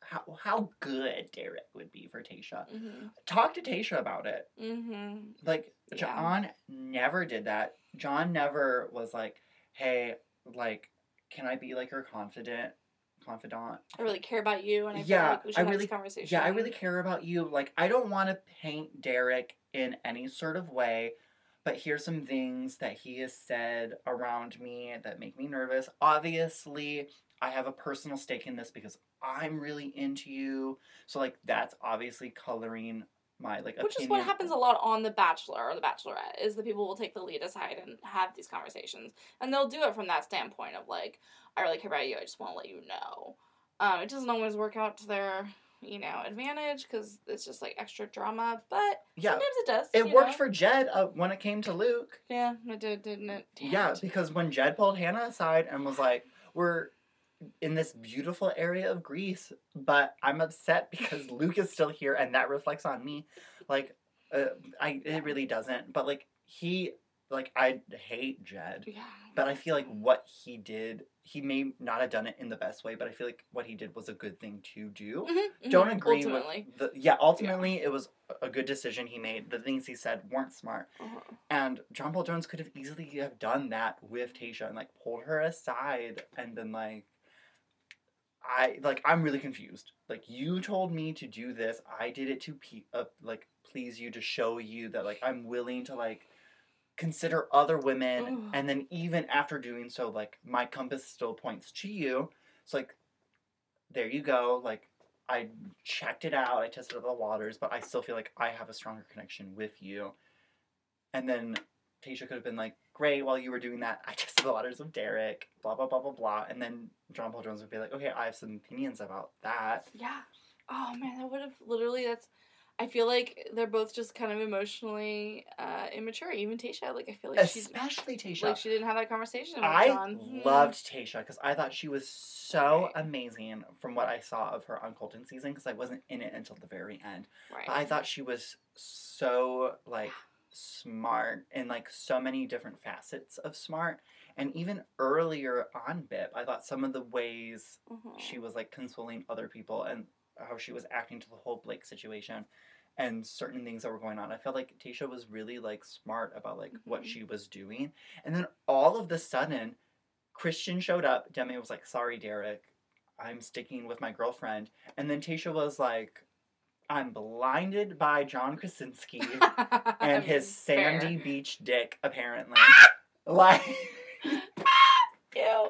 how, how good Derek would be for Tayshia. hmm Talk to Tayshia about it. hmm Like Yeah. John never did that. John never was like, "Hey, like, can I be like your confident confidant?" I really care about you, and I Yeah, feel like we should I have really- this conversation. Yeah, I really care about you. Like, I don't want to paint Derek in any sort of way, but here's some things that he has said around me that make me nervous. Obviously, I have a personal stake in this because I'm really into you. So, like, that's obviously coloring my like Which is what happens a lot on The Bachelor or The Bachelorette, is the people will take the lead aside and have these conversations, and they'll do it from that standpoint of like, I really care about you. I just want to let you know. Um, it doesn't always work out to their you know, advantage because it's just like extra drama. But Yeah. sometimes it does. It worked know? for Jed uh, when it came to Luke. Yeah, it did, didn't it? Damn Yeah, it. because when Jed pulled Hannah aside and was like, "We're in this beautiful area of Greece, but I'm upset because (laughs) Luke is still here, and that reflects on me." Like, uh, I it really doesn't. But like he, like I hate Jed, Yeah. but I feel like what he did, he may not have done it in the best way, but I feel like what he did was a good thing to do. Mhm, Don't mhm, agree Ultimately. with the yeah. Ultimately, it was a good decision he made. The things he said weren't smart. Uh-huh. And John Paul Jones could have easily have done that with Tayshia and like pulled her aside and been like, I like I'm really confused. Like you told me to do this, I did it to pe- uh, like please you to show you that like I'm willing to like consider other women, Ugh. and then even after doing so, like my compass still points to you. It's like there you go. Like I checked it out, I tested the waters, but I still feel like I have a stronger connection with you. And then Tayshia could have been like, Great, while you were doing that, (laughs) I tested the waters of Derek, blah blah blah blah blah. And then John Paul Jones would be like, Okay, I have some opinions about that. Yeah. Oh man, that would have literally. That's. I feel like they're both just kind of emotionally uh, immature. Even Tayshia, like I feel like she's Especially Tayshia. like she didn't have that conversation with I John. Loved Tayshia because I thought she was so Right. amazing from what I saw of her on Colton season because I wasn't in it until the very end. Right. But I thought she was so like smart in like so many different facets of smart. And even earlier on BIP, I thought some of the ways Mhm. she was like consoling other people and how she was acting to the whole Blake situation and certain things that were going on. I felt like Tayshia was really like smart about like what Mhm. she was doing. And then all of the sudden, Kristian showed up. Demi was like, sorry, Derek, I'm sticking with my girlfriend. And then Tayshia was like, I'm blinded by John Krasinski (laughs) and his Fair. sandy beach dick, apparently. (laughs) like (laughs) Ew.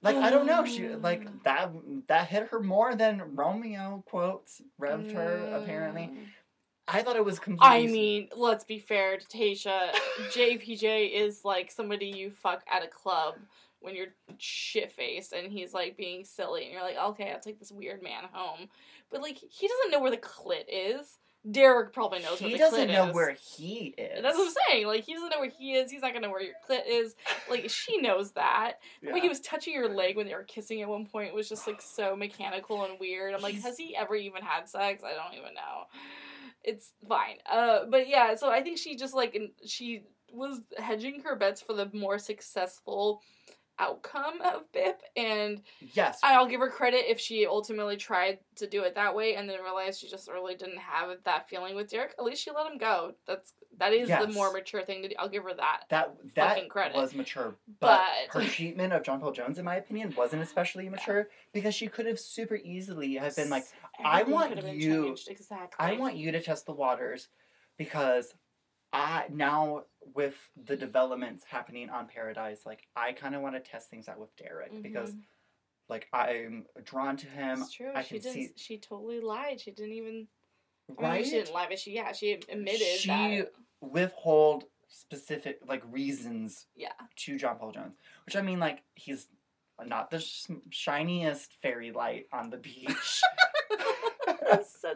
Like I don't know, she like (sighs) that that hit her more than Romeo quotes revved her apparently. Mm. I thought it was completely I mean, let's be fair to Tayshia. JPJ is like somebody you fuck at a club when you're shit faced and he's like being silly and you're like, okay, I'll take this weird man home. But like, he doesn't know where the clit is. Derek probably knows where he doesn't know where he is. That's what I'm saying. Like, he doesn't know where he is. He's not gonna know where your clit is. Like, she knows that. Yeah. When he was touching your leg when they were kissing at one point, it was just like so mechanical and weird. I'm like, He's- has he ever even had sex? I don't even know. It's fine. Uh, but yeah, so I think she just like she was hedging her bets for the more successful outcome (laughs) of BIP, and yes, I'll give her credit if she ultimately tried to do it that way and then realized she just really didn't have that feeling with Derek. At least she let him go. That's that is the more mature thing to do. I'll give her that. that that credit. was mature, but, But- her treatment of John Paul Jones, in my opinion, wasn't especially mature because she could have super easily have been like, I want could have been you- Exactly. I want you to test the waters because I now with the developments happening on Paradise, like I kind of want to test things out with Derek because Mhm. like I'm drawn to him. It's true. I she didn't. see She totally lied. She didn't even. I right. mean, she didn't lie, but she yeah she admitted She- that. withhold specific like reasons Yeah. to John Paul Jones, which I mean like he's not the sh- shiniest fairy light on the (laughs) beach.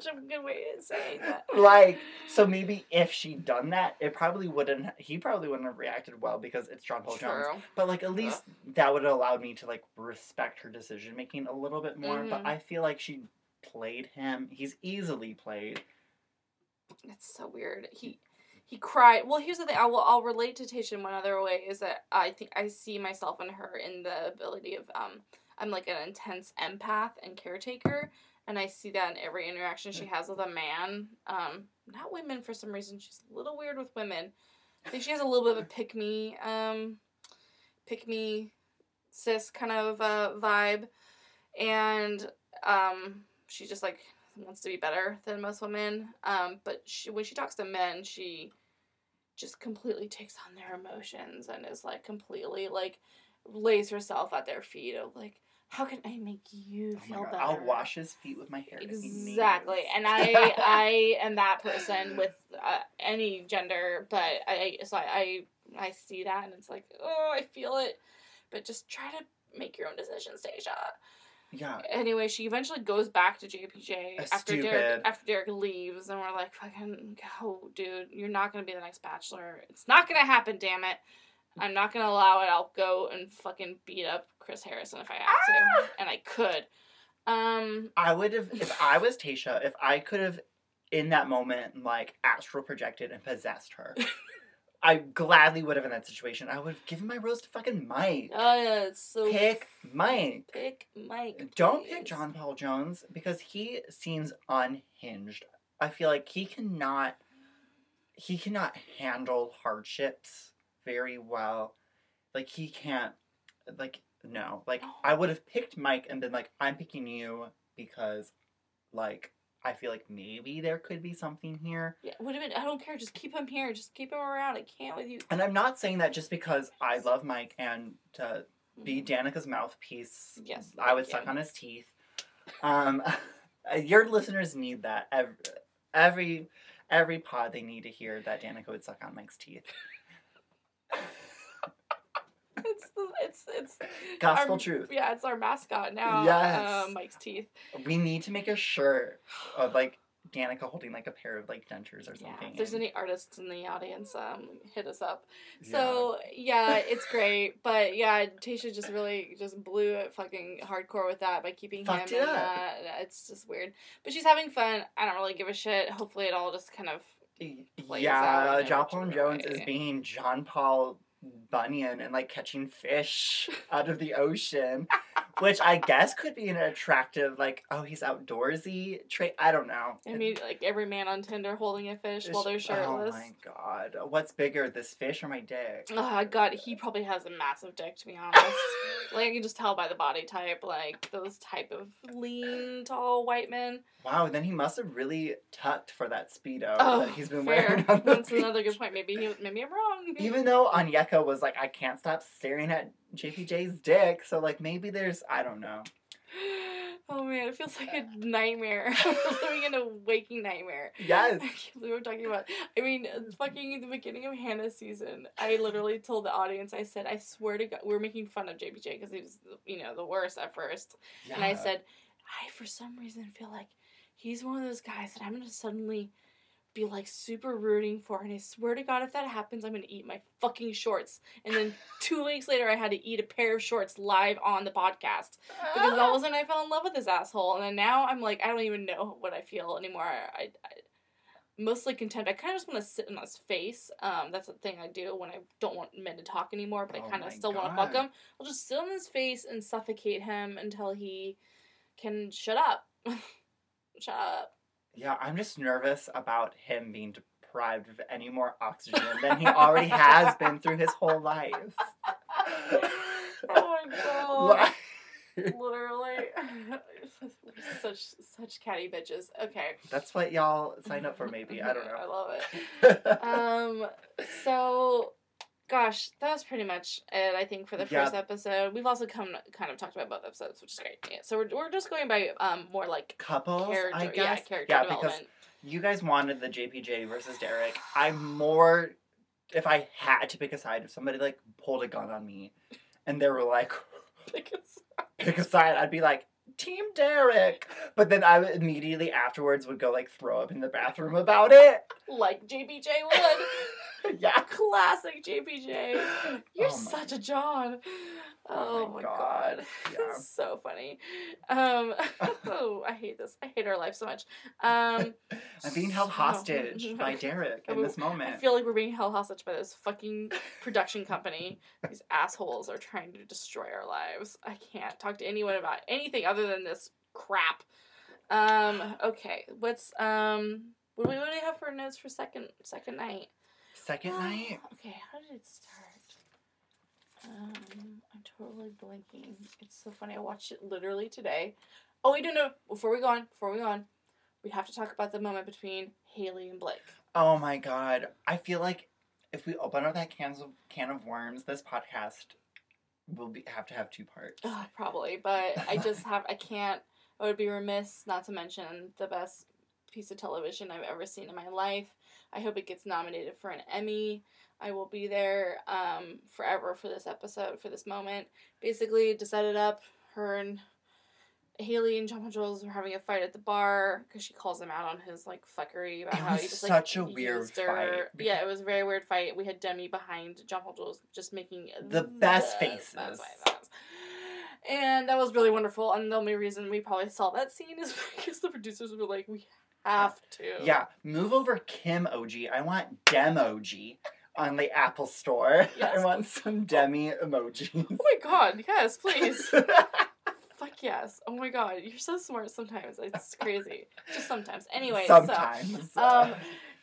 Such a good way of saying that. (laughs) like so maybe if she'd done that it probably wouldn't he probably wouldn't have reacted well because it's john paul jones but like at least that would have allowed me to like respect her decision making a little bit more but Mhm. i feel like she played him he's easily played It's so weird. He he cried. Well, here's the thing. I will I'll relate to Tayshia in one other way is that I think I see myself in her in the ability of um I'm like an intense empath and caretaker, and I see that in every interaction she has with a man. Um, not women for some reason. She's a little weird with women. I think she has a little bit of a pick me um pick me cis kind of uh, vibe, and um she just like wants to be better than most women. Um, but she, when she talks to men, she just completely takes on their emotions and is like completely like lays herself at their feet of like, how can I make you Oh feel better? i'll wash his feet with my hair if he needs. Exactly, and I (laughs) I am that person with uh, any gender, but I so I, I I see that and it's like oh I feel it, but just try to make your own decisions, Deja. Yeah. Anyway, she eventually goes back to JPJ after Derek after Derek leaves, and we're like, "Fucking go, dude! You're not gonna be the next Bachelor. It's not gonna happen. Damn it! I'm not gonna allow it. I'll go and fucking beat up Chris Harrison if I have Ah! to, and I could. Um, I would have, if I was Tayshia, if I could have, in that moment, like astral projected and possessed her, (laughs) I gladly would have in that situation. I would have given my rose to fucking Mike. oh yeah, it's so Pick Mike. pick Mike. Don't pick. John Paul Jones because he seems unhinged. I feel like he cannot he cannot handle hardships very well. Like he can't like no. Like I would have picked Mike and been like I'm picking you because like I feel like maybe there could be something here. Yeah, would have been. I don't care. Just keep him here. Just keep him around. I can't with you. And I'm not saying that just because I love Mike and to be Mhm. Danica's mouthpiece. Yes, I would suck on his teeth. Um, (laughs) your listeners need that every every every pod. They need to hear that Danica would suck on Mike's teeth. It's the, it's it's Gospel our- truth. Yeah, it's our mascot now. Yes. uh, Mike's teeth. We need to make a shirt of like Danica holding like a pair of like dentures or something. Yeah, if there's and- any artists in the audience, um, hit us up. yeah. So yeah, (laughs) it's great, but yeah, Tayshia just really just blew it fucking hardcore with that by keeping Fucked him. it and, uh, it's just weird, but she's having fun. I don't really give a shit. Hopefully, it all just kind of Y- plays out yeah, in John Paul Jones is being John Paul Bunyan and like catching fish (laughs) out of the ocean, which I guess could be an attractive like oh he's outdoorsy trait. I don't know. I mean, like every man on Tinder holding a fish while they're shirtless. Oh my god, what's bigger, this fish or my dick? Oh god, he probably has a massive dick to be honest. (laughs) like I can just tell by the body type, like those type of lean, tall white men. Wow, then he must have really tucked for that speedo Oh, that he's been fair. wearing That's another good point. Maybe he, maybe I'm wrong. Even though Onyeka was like, I can't stop staring at JPJ's dick, so like maybe there's I don't know. (gasps) Oh man, it feels like a uh. nightmare. (laughs) Living in a waking nightmare. Yes. (laughs) I can't believe we're talking about. I mean, fucking the beginning of Hannah's season, I literally (laughs) told the audience, I said, I swear to God, we were making fun of JPJ because he was, you know, the worst at first. Yeah. And I said, I for some reason feel like he's one of those guys that I'm gonna suddenly be like super rooting for, and I swear to God, if that happens, I'm gonna eat my fucking shorts. And then (laughs) two weeks later, I had to eat a pair of shorts live on the podcast because all of a sudden I fell in love with this asshole, and then now I'm like, I don't even know what I feel anymore. I, I mostly contempt. I kind of just want to sit in his face. Um, that's the thing I do when I don't want men to talk anymore, but I Oh kind of still want to fuck him. I'll just sit on his face and suffocate him until he can shut up. (laughs) shut up. Yeah, I'm just nervous about him being deprived of any more oxygen than he already has been through his whole life. (laughs) oh my god. Literally, (laughs) such such catty bitches. Okay, That's what y'all signed up for, maybe. I don't know. (laughs) I love it. um so gosh that was pretty much it i think for the Yeah. first episode we've also come kind of talked about both episodes which is great yeah, so we're, we're just going by um more like Couples, character I yeah character yeah, because you guys wanted the JPJ versus Derek. I'm more. If I had to pick a side, if somebody like pulled a gun on me, and they were like, (laughs) because pick a side, I'd be like, Team Derek. But then I would immediately afterwards would go like throw up in the bathroom about it. like JPJ would (laughs) (laughs) yeah. classic jpj (gasps) you're Oh such a john oh, my God. god, (laughs) Yeah. so funny um (laughs) oh i hate this i hate our life so much um I'm being held so- hostage by Derek in this moment. I feel like we're being held hostage by this fucking production company. These assholes are trying to destroy our lives. I can't talk to anyone about anything other than this crap. Um, okay, what's um what do we what do we have for notes for second second night? Second night. Okay, how did it start? Um, I'm totally blanking. It's so funny. I watched it literally today. Oh, we don't know. Before we go on, before we go on, we have to talk about the moment between Haley and Blake. Oh my god. I feel like if we open up that cans of can of worms, this podcast will be have to have two parts. Ugh, probably, but I just (laughs) have I can't. I would be remiss not to mention the best piece of television I've ever seen in my life. I hope it gets nominated for an Emmy. I will be there um, forever for this episode, for this moment. Basically, to set it up, her and Haley and John Jones were having a fight at the bar because she calls him out on his like fuckery about It how he just such a like weird her. fight, Yeah, it was a very weird fight. We had Demi behind John Jones just making The best best faces. faces. And that was really wonderful. And the only reason we probably saw that scene is (laughs) because the producers were like, we have to. Yeah, move over Kimoji. I want Dem OG on the Apple Store. (laughs) Yes. I want some Demi emojis. Oh my god, yes, please. (laughs) Fuck yes. Oh my god, you're so smart sometimes. It's crazy. Just sometimes. Anyway, so sometimes. um,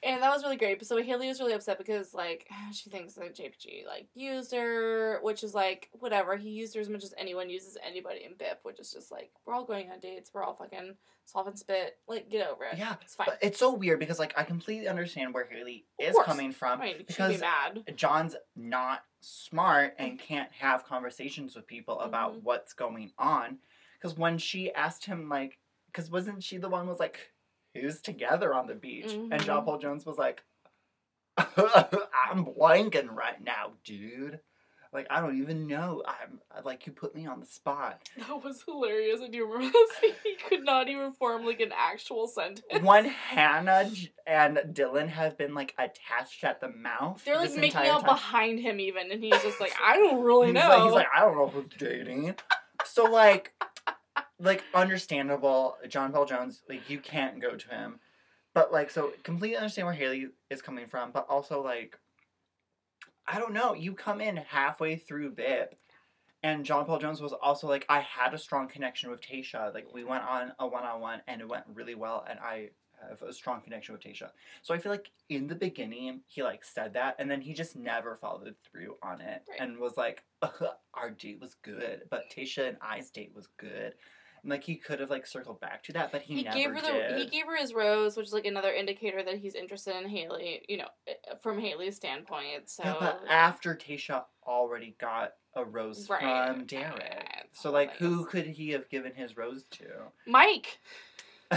and that was really great. But so Haley was really upset because like (sighs) she thinks that JPJ like used her, which is like whatever. He used her as much as anyone uses anybody in BIP, which is just like we're all going on dates, we're all fucking soft and spit. Like get over it. Yeah, it's fine. But it's so weird because like I completely understand where Haley is coming from. I mean, she'd be because mad. John's not smart and can't have conversations with people about Mhm. what's going on. Because when she asked him, like, because wasn't she the one who was like, who's together on the beach? And John Mhm. Paul Jones was like, (laughs) I'm blanking right now, dude. Like, I don't even know. I'm like, you put me on the spot. That was hilarious. I do remember that scene. He could not even form like an actual sentence. when Hannah and Dylan have been like attached at the mouth. They're like this making out time. behind him even, and he's just like, I don't really (laughs) he's know. Like, he's like, I don't know who's dating. So like, like understandable. John Paul Jones, like you can't go to him, but like so completely understand where Haley is coming from, but also like, I don't know. You come in halfway through BIP. And John Paul Jones was also like, I had a strong connection with Tayshia. Like, we went on a one on one and it went really well. And I have a strong connection with Tayshia. So I feel like in the beginning, he like said that. And then he just never followed through on it Right. and was like, our date was good. But Tayshia and I's date was good. And like, he could have like circled back to that, but he, he never gave her the did. he gave her his rose, which is like another indicator that he's interested in Haley. You know, eh, from Haley's standpoint. So Yeah, but after Tayshia already got a rose Right, from Derek. So like, who could he have given his rose to? Mike, (laughs) (laughs)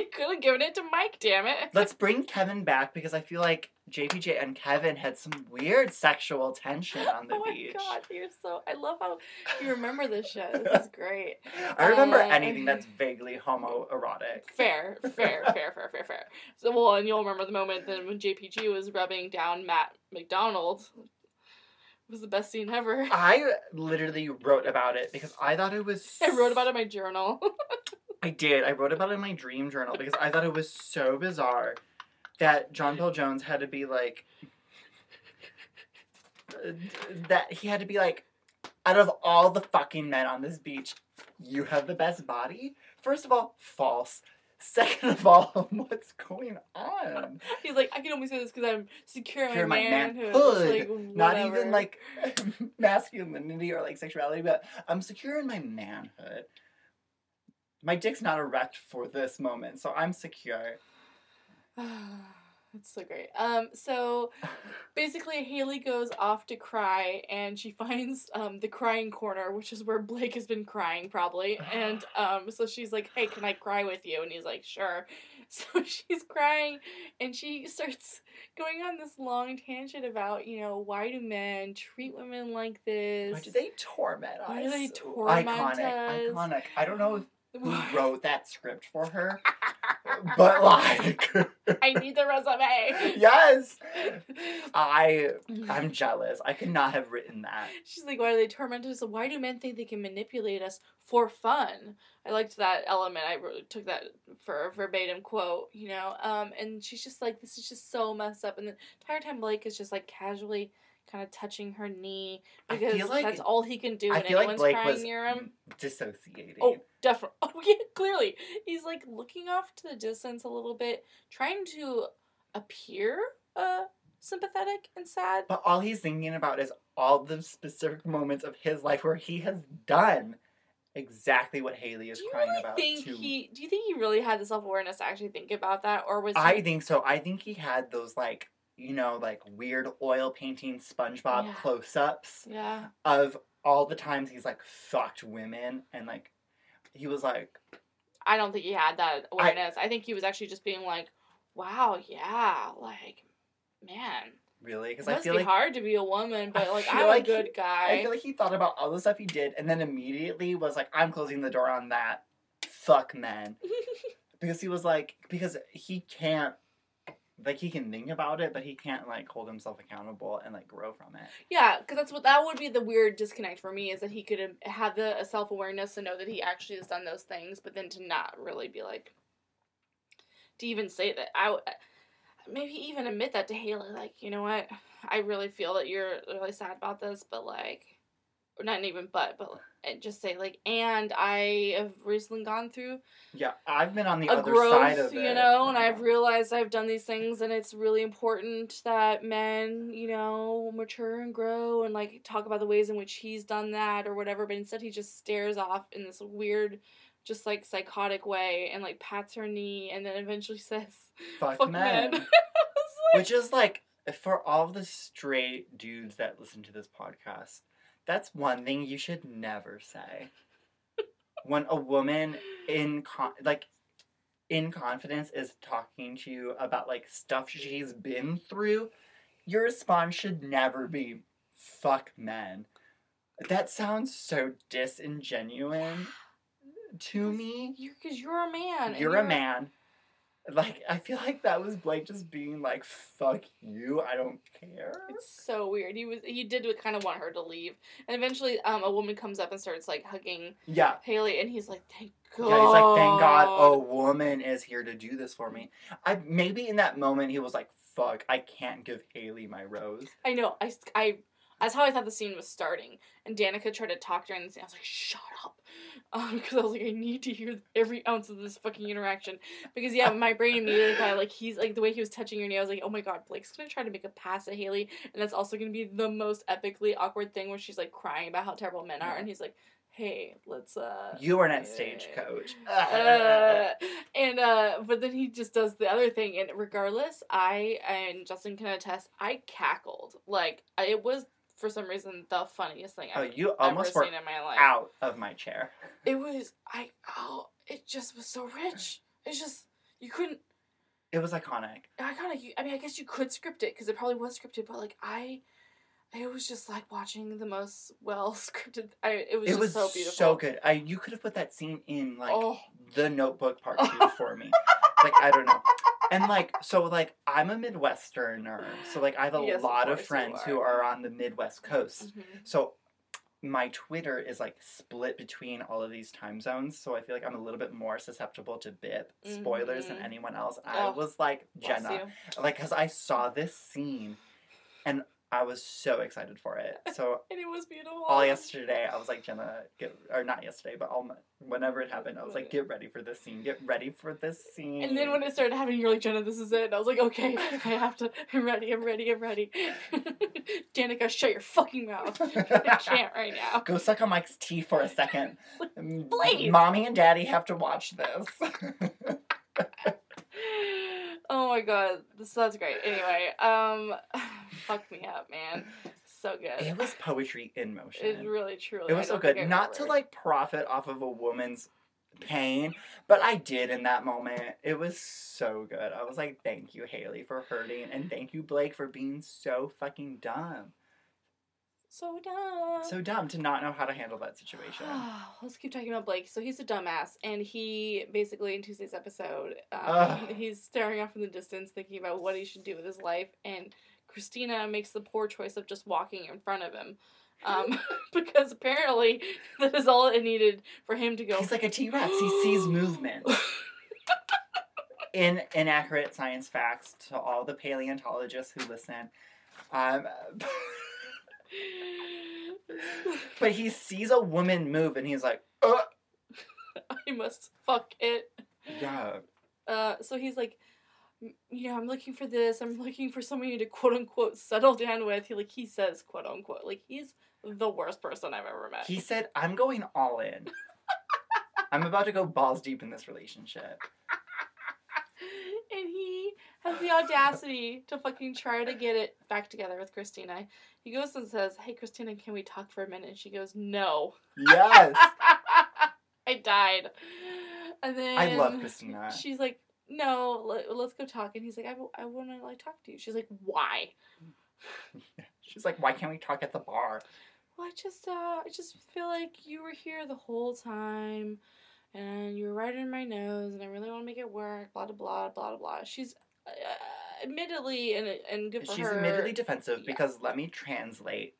(laughs) Ah! could have given it to Mike. Damn it. (laughs) Let's bring Kevin back because I feel like JPJ and Kevin had some weird sexual tension on the beach. (laughs) oh my beach. god, you're so. I love how you remember this shit. This is great. I remember Uh, anything that's vaguely homoerotic. Fair, fair, fair, fair, fair, fair. So, well, and you'll remember the moment then when JPJ was rubbing down Matt McDonald. It was the best scene ever. I literally wrote about it because I thought it was. I wrote about it in my journal. I did. I wrote about it in my dream journal because I thought it was so bizarre that John Paul Jones had to be like. uh, That he had to be like, out of all the fucking men on this beach, you have the best body? First of all, false. Second of all, (laughs) what's going on? He's like, I can only say this because I'm secure in Secure my, my manhood. manhood. Like, Not even like (laughs) masculinity or like sexuality, but I'm secure in my manhood. My dick's not erect for this moment, so I'm secure. (sighs) It's so great. Um, so basically, Haley goes off to cry, and she (laughs) finds um the crying corner, which is where Blake has been crying probably. (sighs) And um, so she's like, "Hey, can I cry with you?" And he's like, "Sure." (laughs) So she's crying, and she starts going on this long tangent about, you know, why do men treat women like this? Why do they torment us? Why do they torment iconic, us? iconic. I don't know who wrote that script for her, (laughs) but like, I need the resume. (laughs) yes, I I'm jealous. I could not have written that. She's like, why do they torment us? Why do men think they can manipulate us for fun? I liked that element. I took that for a verbatim quote, you know. Um, and she's just like, this is just so messed up. And the entire time, Blake is just like casually kind of touching her knee because like- that's all he can do I when feel like anyone's Blake crying was near him. dissociating. Oh, definitely. (laughs) Oh, yeah, clearly. He's like looking off to the distance a little bit, trying to appear uh sympathetic and sad. But all he's thinking about is all the specific moments of his life where he has done exactly what Haley is crying really about. think to... he? Do you think he really had the self awareness to actually think about that, or was I he? think so. I think he had those like you know like weird oil painting SpongeBob Yeah. close-ups Yeah. of all the times he's like fucked women and like he was like I don't think he had that awareness. I, think he was actually just being like, "Wow, yeah, like, man, really? Because It I must feel be like hard to be a woman, but like I'm like a good he- guy. I feel like he thought about all the stuff he did, and then immediately was like, "I'm closing the door on that. Fuck men," (laughs) because he was like, because he can't, like, he can think about it, but he can't like hold himself accountable and like grow from it. Yeah, because that's what that would be the weird disconnect for me is that he could have the self awareness to know that he actually has done those things, but then to not really be like to even say that I maybe even admit that to Haley, like you know what, I really feel that you're really sad about this, but like, or not even but but and just say like, and I have recently gone through Yeah, I've been on the a other growth, side of it, you know, and yeah. I've realized I've done these things, and it's really important that men, you know, mature and grow and like talk about the ways in which he's done that or whatever. But instead, he just stares off in this weird, just like psychotic way and like pats her knee, and then eventually (laughs) says, fuck, "Fuck men. men." (laughs) Like, Which is like for all the straight dudes that listen to this podcast, that's one thing you should never say. when a woman in con- like in confidence is talking to you about like stuff she's been through, your response should never be fuck men. That sounds so disingenuous (gasps) to me. You're because you're a man. and You're a man. Like I feel like that was Blake just being like, "Fuck you, I don't care." It's so weird. He was he did kind of want her to leave, and eventually, um, a woman comes up and starts like hugging Yeah, Haley, and he's like, "Thank God." yeah. He's like, "Thank God, a woman is here to do this for me." I maybe in that moment he was like, "Fuck, I can't give Haley my rose." I know. I, I that's how I thought the scene was starting. And Danica tried to talk during the scene. I was like, "Shut up," (laughs) um, because I was like, I need to hear every ounce of this fucking interaction. Because yeah, my brain immediately thought like he's like the way he was touching your knee. I was like, oh my god, Blake's gonna try to make a pass at Haley, and that's also gonna be the most epically awkward thing where she's like crying about how terrible men are, and he's like, hey, let's uh. You are not stagecoach. (laughs) uh, and uh but then he just does the other thing and regardless i and justin can attest i cackled like it was for some reason the funniest thing oh, i've you almost ever were seen in my life out of my chair. it was i oh it just was so rich it's just you couldn't It was iconic. Iconic. i mean i guess you could script it because it probably was scripted but like i it was just like watching the most well (laughs) scripted i it was It just was so beautiful so good. I you could have put that scene in like oh the Notebook Part Two (laughs) for me. like I don't know. And like so like I'm a Midwesterner, so like I have a Yes, lot of you friends are. who are on the Midwest coast. mhm. So my Twitter is like split between all of these time zones, so I feel like I'm a little bit more susceptible to bip spoilers than Mhm. anyone else. I Oh, was like Jenna, like because I saw this scene, and I was so excited for it. (laughs) So and it was beautiful all yesterday I was like Jenna, get or not yesterday, but all whenever it happened, I was like, get ready for this scene, get ready for this scene. And then when it started happening, you're like, Jenna, this is it. And I was like, okay, (laughs) I have to. I'm ready. I'm ready. I'm ready. (laughs) Danica, shut your fucking mouth. I can't right now. Go suck on Mike's teeth for a second. Please. Mommy and Daddy have to watch this. Oh my god, this that's great. Anyway, um, (sighs) fuck me up, man. So good. it was poetry in motion. It really, truly. It was so good. Not to like profit off of a woman's pain, but I did in that moment. It was so good. I was like, thank you, Haley, for hurting, and thank you, Blake, for being so fucking dumb. So dumb. So dumb to not know how to handle that situation. (sighs) Let's keep talking about Blake. So he's a dumbass, and he basically in Tuesday's episode, um, he's staring off in the distance, thinking about what he should do with his life, and Kristina makes the poor choice of just walking in front of him, um, (laughs) because apparently that is all it needed for him to go. He's like a T Rex. He sees (gasps) movement. In inaccurate science facts to all the paleontologists who listen. Um, (laughs) but he sees a woman move and he's like, uh, (laughs) I must fuck it. yeah. Uh, so he's like, "M- you know, I'm looking for this. I'm looking for somebody to quote unquote settle down with. He like he says quote unquote like he's the worst person I've ever met. He said, I'm going all in. (laughs) I'm about to go balls deep in this relationship. And he has the audacity to fucking try to get it back together with Kristina. He goes and says, "Hey Kristina, can we talk for a minute?" And she goes, "No." Yes. (laughs) I died. And then I love Kristina. She's like, "No, let, let's go talk." And he's like, "I, w- I want to like talk to you." She's like, "Why?" (laughs) She's like, why can't we talk at the bar? Well, I just uh, I just feel like you were here the whole time, and you were right in my nose, and I really want to make it work. Blah blah blah blah blah. She's uh, admittedly and and good for She's her. admittedly defensive yeah. because let me translate.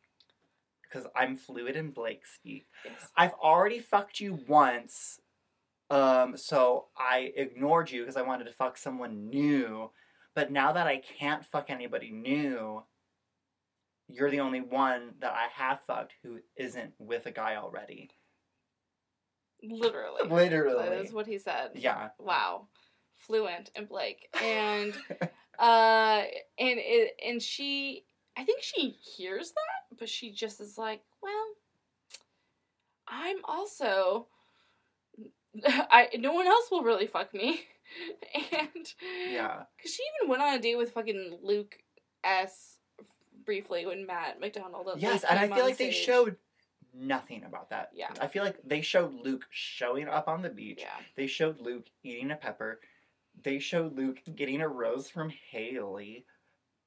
Because I'm fluid in Blake speak. Yes. I've already fucked you once, um, so I ignored you because I wanted to fuck someone new. But now that I can't fuck anybody new, you're the only one that I have fucked who isn't with a guy already. Literally. Literally. That is what he said. Yeah. Wow. Fluent and Blake. And (laughs) uh and it and she I think she hears that, but she just is like, well, I'm also I no one else will really fuck me. (laughs) and yeah. cuz she even went on a date with fucking Luke S briefly when Matt McDonald Yes, and I feel like they showed nothing about that. Yeah. I feel like they showed Luke showing up on the beach. Yeah. They showed Luke eating a pepper. They showed Luke getting a rose from Haley.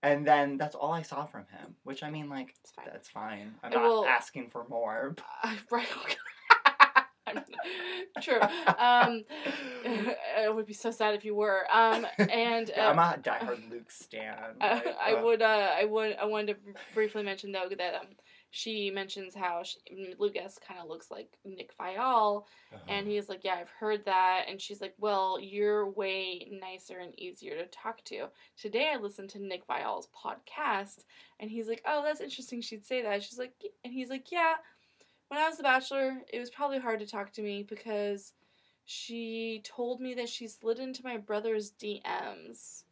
And then that's all I saw from him. Which I mean, like, It's fine. that's fine. I'm I not will- asking for more. Uh, (laughs) right. (laughs) True. Um, (laughs) it would be so sad if you were. Um, and uh, Yeah, I'm a diehard Luke stan. I, like, I uh, would. Uh, I would. I wanted to briefly mention though that um, she mentions how she, Lucas kind of looks like Nick Viall, uh-huh. and he's like, "Yeah, I've heard that." And she's like, "Well, you're way nicer and easier to talk to." Today, I listened to Nick Viall's podcast, and he's like, "Oh, that's interesting. She'd say that." She's like, and he's like, "Yeah." When I was a bachelor, it was probably hard to talk to me because she told me that she slid into my brother's DMs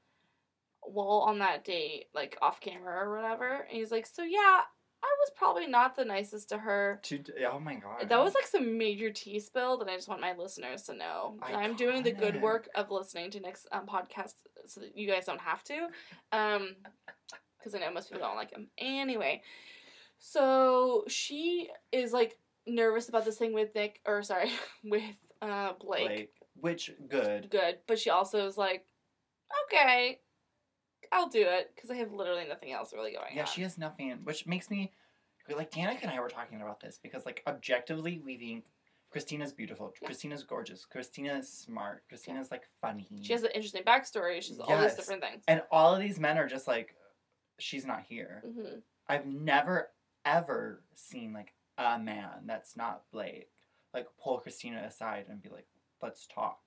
while on that date, like off camera or whatever. And he's like, So, yeah, I was probably not the nicest to her. To, oh my god. That was like some major tea spill that I just want my listeners to know. that I'm doing the good work of listening to Nick's um, podcast so that you guys don't have to. Um, because I know most people don't like him. Anyway, so she is like nervous about this thing with Nick, or sorry, (laughs) with uh Blake. Blake. Which, good. Good, but she also is like, okay, I'll do it because I have literally nothing else really going on. Yeah, on. she has nothing, which makes me like Danica and I were talking about this because like objectively we think Kristina's beautiful, Yeah. Kristina's gorgeous, Kristina's smart, Kristina's like funny. She has an interesting backstory. She's all these different things. and all of these men are just like, she's not here. hmm I've never ever seen like a man that's not Blake like pull Kristina aside and be like, let's talk.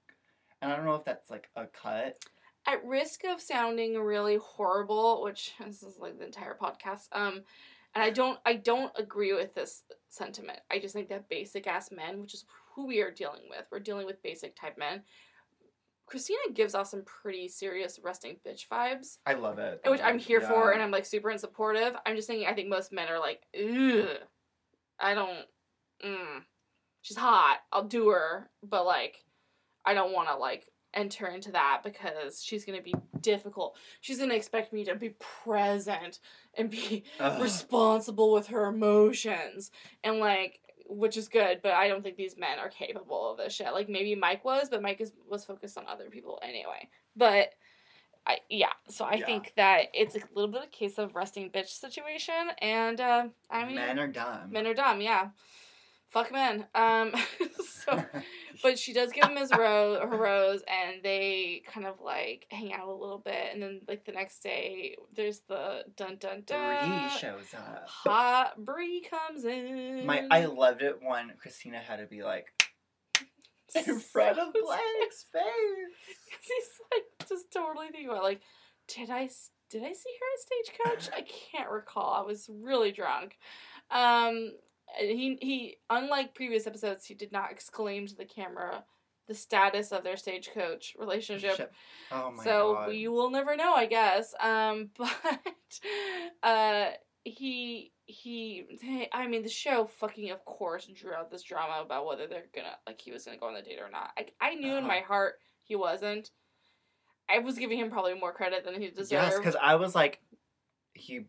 And I don't know if that's like a cut. At risk of sounding really horrible, which this is like the entire podcast, um, and I don't, I don't agree with this sentiment. I just think that basic ass men, which is who we are dealing with, we're dealing with basic type men. Kristina gives off some pretty serious resting bitch vibes. I love it. which I'm here for, and I'm like super and supportive. I'm just thinking, I think most men are like, ugh, I don't, mm. she's hot, I'll do her, but like, I don't want to like enter into that because she's gonna be difficult. She's gonna expect me to be present and be Ugh. responsible with her emotions, and like. Which is good, but I don't think these men are capable of this shit. Like maybe Mike was, but Mike is was focused on other people anyway. But I yeah, so I Yeah. think that it's a little bit of a case of resting bitch situation, and uh, I mean, men are dumb. men are dumb, yeah. Fuck men. Um, (laughs) so, (laughs) but she does give him his rose, her rose, and they kind of like hang out a little bit, and then like the next day, there's the dun dun dun. Bree shows up. Hot Brie comes in. My I loved it when Kristina had to be like (laughs) in front of Blake's face. He's like just totally thinking about like, did I did I see her at Stagecoach? I can't recall. I was really drunk. Um, he he unlike previous episodes, he did not exclaim to the camera the status of their Stagecoach relationship. Oh my so god. So you will never know, I guess. Um, (laughs) but uh, he he I mean the show fucking of course drew out this drama about whether they're gonna like he was gonna go on the date or not. I I knew in Uh-huh. my heart he wasn't. I was giving him probably more credit than he deserved. yes, because I was like, he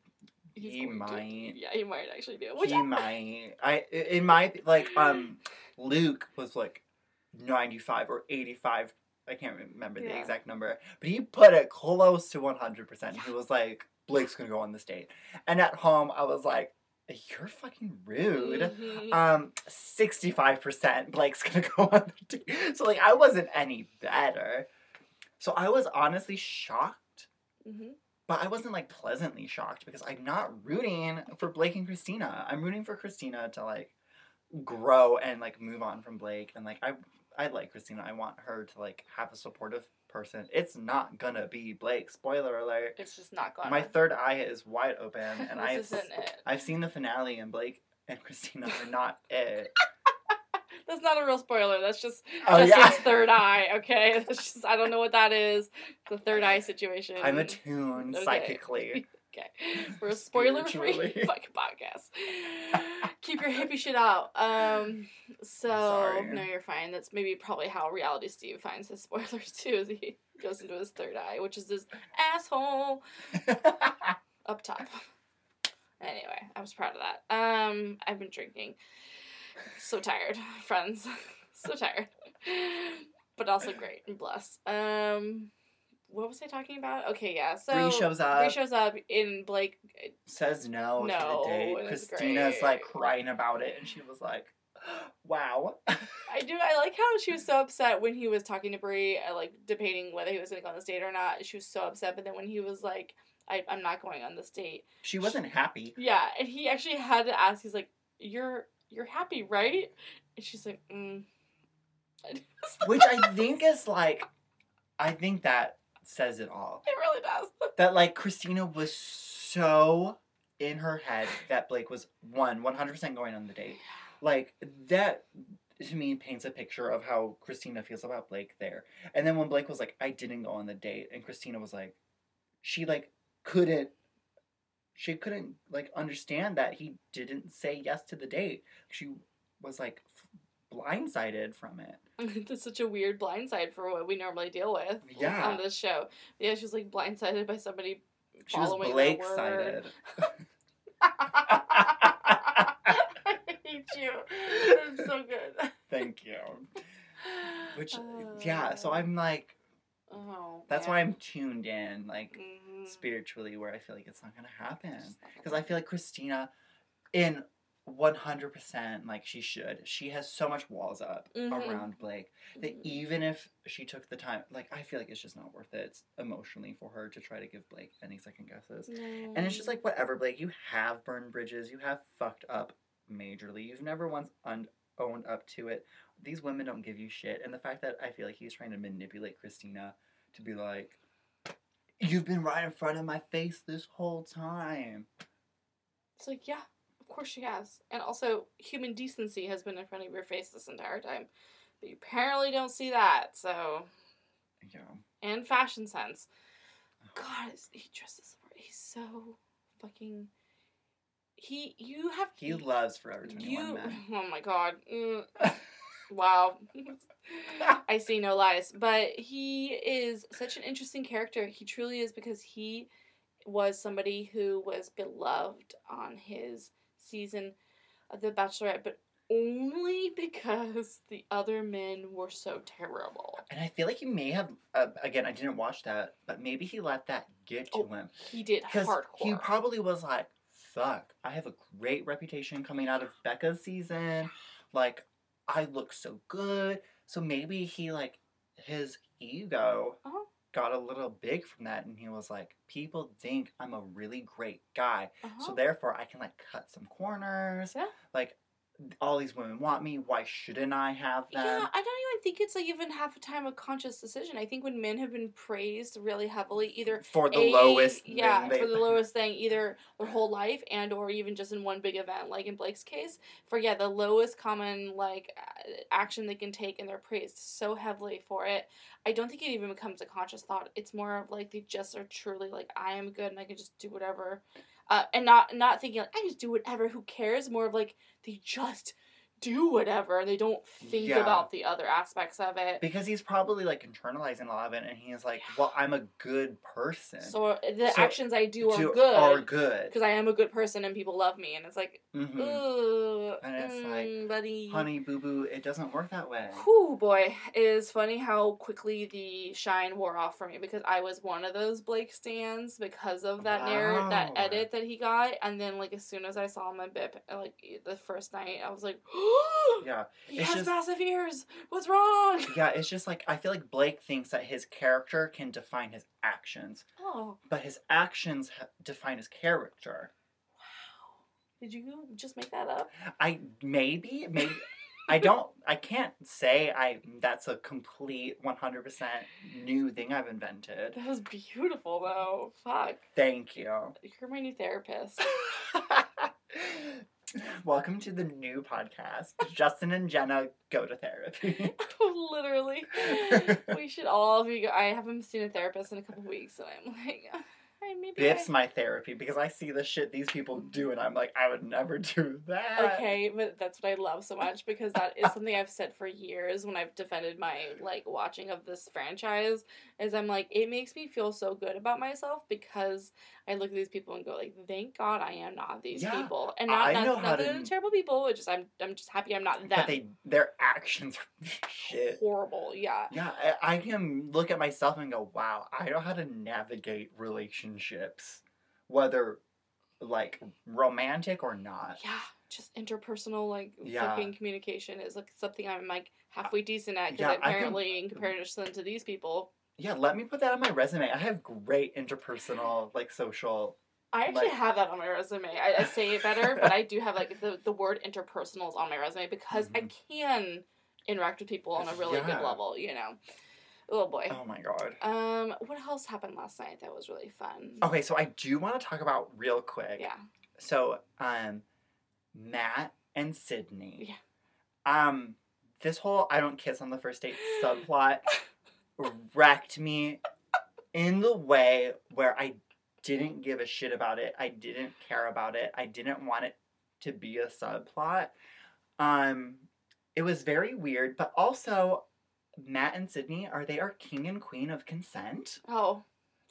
he to. might. Yeah, he might actually do. Which he I- (laughs) might. I in my like um Luke was like ninety five or eighty five. I can't remember the exact number, but he put it close to one hundred percent. He was like, Blake's gonna go on this date. And at home, I was like, you're fucking rude. Mhm. Um, 65% Blake's gonna go on the date. So, like, I wasn't any better. So, I was honestly shocked, Mhm. But I wasn't like pleasantly shocked because I'm not rooting for Blake and Kristina. I'm rooting for Kristina to like grow and like move on from Blake. And like, I, I like Kristina. I want her to like have a supportive person. It's not gonna be Blake. Spoiler alert. It's just not gonna. My third eye is wide open, (laughs) and this I've isn't it. I've seen the finale, and Blake and Kristina are not it. (laughs) That's not a real spoiler. That's just Oh just yeah, third eye. Okay, (laughs) that's just I don't know what that is. The third eye situation. I'm attuned Okay. psychically. (laughs) Okay, we're a spoiler-free (laughs) fucking podcast. Keep your hippie shit out. Um, so Sorry. no, you're fine. That's maybe probably how Reality Steve finds his spoilers too, as he goes into his third eye, which is this asshole up top. Anyway, I was proud of that. Um, I've been drinking. So tired, friends. (laughs) so tired. But also great and blessed. Um, what was I talking about? Okay, yeah. So Bri shows up, Bri shows up in Blake. says no, No, to the date. Kristina's like crying about it, and she was like, (gasps) "Wow." I do. I like how she was so upset when he was talking to Bri, uh, like debating whether he was going to go on this date or not. She was so upset, but then when he was like, I, "I'm not going on this date," she wasn't happy. yeah, and he actually had to ask. He's like, "You're you're happy, right?" And she's like, mm. (laughs) Which I think is like, I think that says it all. It really does. (laughs) That like Kristina was so in her head that Blake was one, 100% going on the date. Like that to me paints a picture of how Kristina feels about Blake there. And then when Blake was like, I didn't go on the date, and Kristina was like, she like couldn't she couldn't like understand that he didn't say yes to the date. She was like f- blindsided from it. (laughs) That's such a weird blindside for what we normally deal with Yeah. on this show. Yeah, she was like blindsided by somebody She was following Blake sided. (laughs) (laughs) I hate you. That's so good. Thank you. Which yeah, so Uh, I'm like Oh. that's man. why I'm tuned in like Mhm. Spiritually where I feel like it's not gonna happen. Because I feel like Kristina in 100% like she should. She has so much walls up Mhm. around Blake that Mhm. even if she took the time, like I feel like it's just not worth it. It's emotionally for her to try to give Blake any second guesses. And it's just like whatever, Blake. You have burned bridges. You have fucked up majorly. You've never once un- owned up to it. These women don't give you shit. And the fact that I feel like he's trying to manipulate Kristina to be like, "You've been right in front of my face this whole time." It's like, yeah, of course she has. And also, human decency has been in front of your face this entire time. But you apparently don't see that, so. Yeah. And fashion sense. God, is- he dresses. He's so fucking. He, you have. He loves Forever Twenty One. Oh my god. Mm, (laughs) wow. (laughs) I see no lies. But he is such an interesting character. He truly is because he was somebody who was beloved on his season of The Bachelorette, but only because the other men were so terrible. And I feel like he may have. Uh, again, I didn't watch that, but maybe he let that get to Oh, him. He did Because hardcore. he probably was like, fuck, I have a great reputation coming out of Becca's season. Like, I look so good. So maybe he, like, his ego Uh-huh. got a little big from that. And he was like, people think I'm a really great guy. Uh-huh. So therefore, I can, like, cut some corners. Yeah. Like, all these women want me. Why shouldn't I have them? Yeah, I don't even think it's like even half a time a conscious decision. I think when men have been praised really heavily, either For the a- lowest. yeah, for the lowest thing, either their whole life and or even just in one big event, like in Blake's case, for yeah, the lowest common like action they can take, and they're praised so heavily for it. I don't think it even becomes a conscious thought. It's more of like they just are truly like I am good and I can just do whatever, uh, and not not thinking like I just do whatever. Who cares? More of like they just do whatever. They don't think Yeah. about the other aspects of it. because he's probably like internalizing a lot of it, and he's like, "Well, I'm a good person. So uh, the So, actions I do are Do- good Are good. because I am a good person and people love me. And it's like, Mhm. ooh, And it's like, mm, buddy. Honey, boo boo, it doesn't work that way. Whew, boy, it is funny how quickly the shine wore off for me because I was one of those Blake stands because of that narr- that edit that he got, and then like as soon as I saw him at Bip, like the first night, I was like, (gasps) (gasps) Yeah, he It's has just- massive ears. What's wrong? yeah. It's just like I feel like Blake thinks that his character can define his actions, Oh, but his actions define his character. Wow. Did you just make that up? I maybe maybe I don't I can't say I that's a complete 100% new thing I've invented. That was beautiful though. Fuck, Thank you. you're my new therapist. (laughs) Welcome to the new podcast. Justin and Jenna go to therapy. (laughs) Literally, we (laughs) should all be. I haven't seen a therapist in a couple weeks, so I'm like, (laughs) I maybe. Bip's I... my therapy because I see the shit these people do and I'm like, I would never do that. Okay, but that's what I love so much because that is something I've said for years when I've defended my like watching of this franchise. Is I'm like, it makes me feel so good about myself because I look at these people and go like, thank God I am not these Yeah, people, and not I not, know not to- they're terrible people. It's just I'm I'm just happy I'm not them. But they their actions are (laughs) shit. horrible. Yeah. Yeah, I, I can look at myself and go, wow, I know how to navigate relationships, whether like romantic or not. Yeah, just interpersonal like Yeah. fucking communication is like something I'm like halfway decent at because Yeah, apparently in comparison to these people, Yeah, let me put that on my resume. I have great interpersonal, like social. I actually Like- have that on my resume. I, I say it better, but I do have like the the word interpersonal is on my resume because I Mhm. can interact with people on a really Yeah. good level. You know, oh boy. Oh my god. Um, what else happened last night that was really fun? Okay, so I do want to talk about real quick. Yeah. So, um, Matt and Sydney. Yeah. Um, this whole I don't kiss on the first date subplot (laughs) wrecked me in the way where I didn't give a shit about it. I didn't care about it. I didn't want it to be a subplot. Um, it was very weird, but also Matt and Sydney are they our king and queen of consent Oh,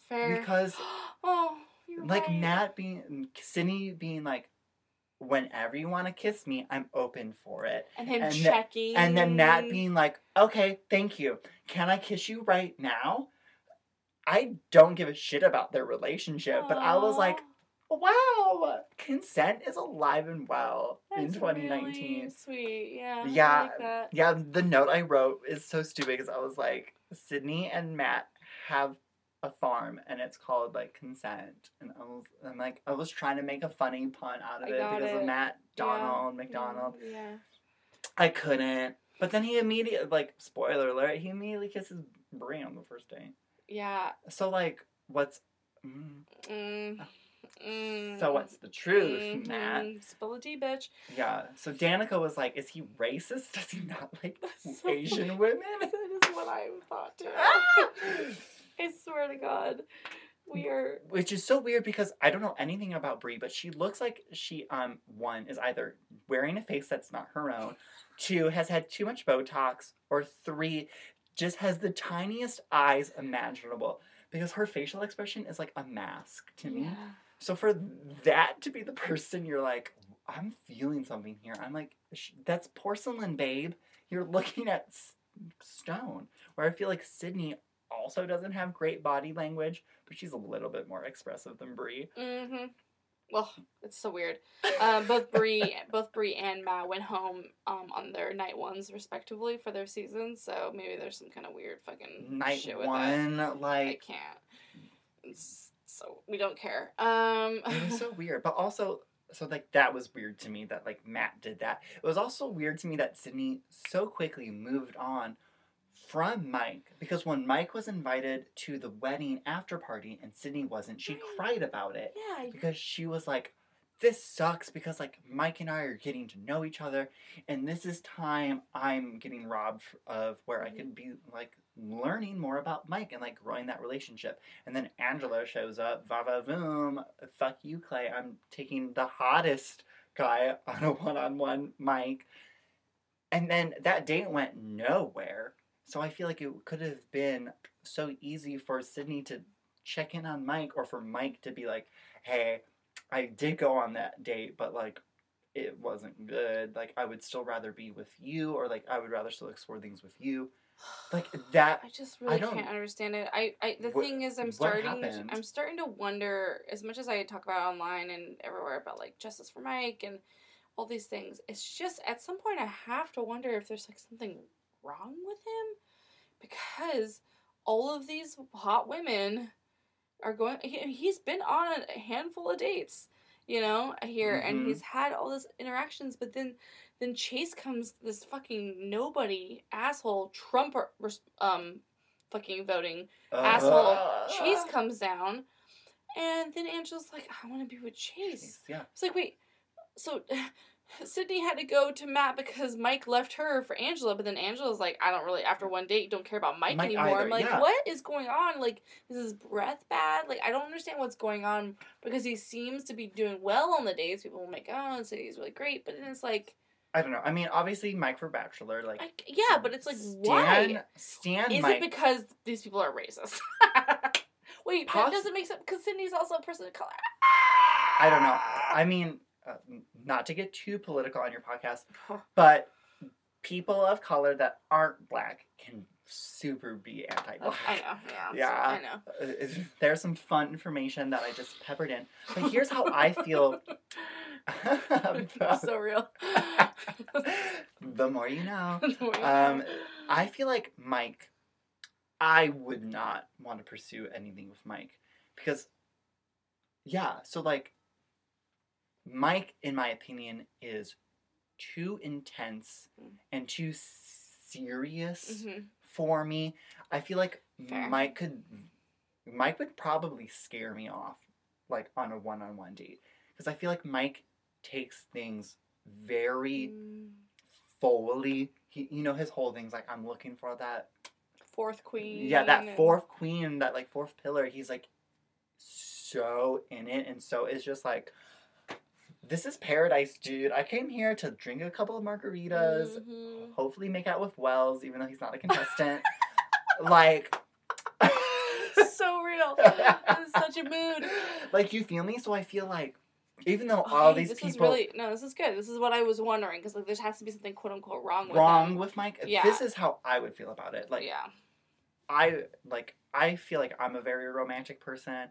fair. because (gasps) oh, like right. Matt being Sydney being like, whenever you want to kiss me, I'm open for it. and him and the- checking, And then Matt being like, okay, thank you. Can I kiss you right now? I don't give a shit about their relationship, but I was like, wow, consent is alive and well in That's 2019. Really sweet, yeah. Yeah, like. Yeah, the note I wrote is so stupid because I was like, Sydney and Matt have a farm and it's called like consent. And I was I'm like I was trying to make a funny pun out of I it because it. of Matt Yeah, Donald McDonald. Yeah. yeah. I couldn't. But then he immediately like spoiler alert, he immediately kisses Bri on the first date. Yeah. So like what's mm, Mm, mm, so what's the truth, Matt? mhm. Spill the tea, bitch. Yeah. So Danica was like, is he racist? Does he not like That's (laughs) so Asian funny. women? That is what I thought too. (laughs) I swear to God, we are. Which is so weird because I don't know anything about Bri, but she looks like she um one is either wearing a face that's not her own, two has had too much Botox, or three just has the tiniest eyes imaginable. Because her facial expression is like a mask to me. Yeah. So for that to be the person you're like, I'm feeling something here. I'm like, that's porcelain, babe. You're looking at s- stone. Where I feel like Sydney also doesn't have great body language, but she's a little bit more expressive than Bri. Mm-hmm. Well, it's so weird. Um, both Bri, (laughs) both Bri and Matt went home um, on their night ones respectively for their seasons. So maybe there's some kind of weird fucking Night shit with that. one, I can't. It's, so we don't care. Um, it was so (laughs) weird. But also, so like that was weird to me that like Matt did that. It was also weird to me that Sydney so quickly moved on from Mike because when Mike was invited to the wedding after party and Sydney wasn't, she Right. cried about it yeah, because she was like, "This sucks because like Mike and I are getting to know each other, and this is time I'm getting robbed of where I Mhm. could be like learning more about Mike and like growing that relationship." And then Angela shows up, va va voom, fuck you, Clay. I'm taking the hottest guy on a one on one Mike. And then that date went nowhere. So I feel like it could have been so easy for Sydney to check in on Mike or for Mike to be like, hey, I did go on that date, but like it wasn't good. Like I would still rather be with you or like I would rather still explore things with you. Like (sighs) that I just really don't- can't understand it. I, I the What- thing is, I'm starting. I'm starting to wonder. As much as I talk about online and everywhere about like justice for Mike and all these things, it's just at some point I have to wonder if there's like something wrong with him, because all of these hot women are going. He, he's been on a handful of dates, you know, here, and Mhm. he's had all these interactions, but then then Chase comes, this fucking nobody asshole Trump um fucking voting asshole. Chase Uh, comes down, and then Angela's like, I want to be with Chase. Yeah. It's like, wait, so Sydney had to go to Matt because Mike left her for Angela, but then Angela's like, I don't really, after one date, don't care about Mike, Mike anymore. either, I'm like, yeah. what is going on? Like, is his breath bad? Like, I don't understand what's going on because he seems to be doing well on the dates. People will make, oh, and say he's really great, but then it's like, I don't know. I mean, obviously Mike for Bachelor, like I, yeah, but it's like, Stan, why? Stan Is Mike. it because these people are racist? (laughs) Wait, Poss- that doesn't make sense because Sydney's also a person of color. I don't know. I mean, uh, not to get too political on your podcast, but people of color that aren't black can super be anti-black. I know, (laughs) yeah. Yeah. I know. Uh, There's some fun information that I just peppered in. But here's how I feel. (laughs) So real. (laughs) the more you know. Um, I feel like Mike, I would not want to pursue anything with Mike because, yeah, so like, Mike, in my opinion, is too intense Mm. and too serious Mhm. for me. I feel like Fair. Mike could, Mike would probably scare me off, like on a one-on-one date, because I feel like Mike takes things very Mm, fully. He, you know, his whole thing's like, I'm looking for that. Fourth queen. Yeah, that fourth queen, that like fourth pillar. He's like so in it, and so it's just like, this is paradise, dude. I came here to drink a couple of margaritas, Mhm. hopefully make out with Wills, even though he's not a contestant. (laughs) like, (laughs) so real. (laughs) This is such a mood. like you feel me? So I feel like, even though all Okay, these this people is really no. This is good. This is what I was wondering because like there has to be something quote unquote wrong with wrong them. with Mike, Yeah. this is how I would feel about it. Like, yeah. I like I feel like I'm a very romantic person.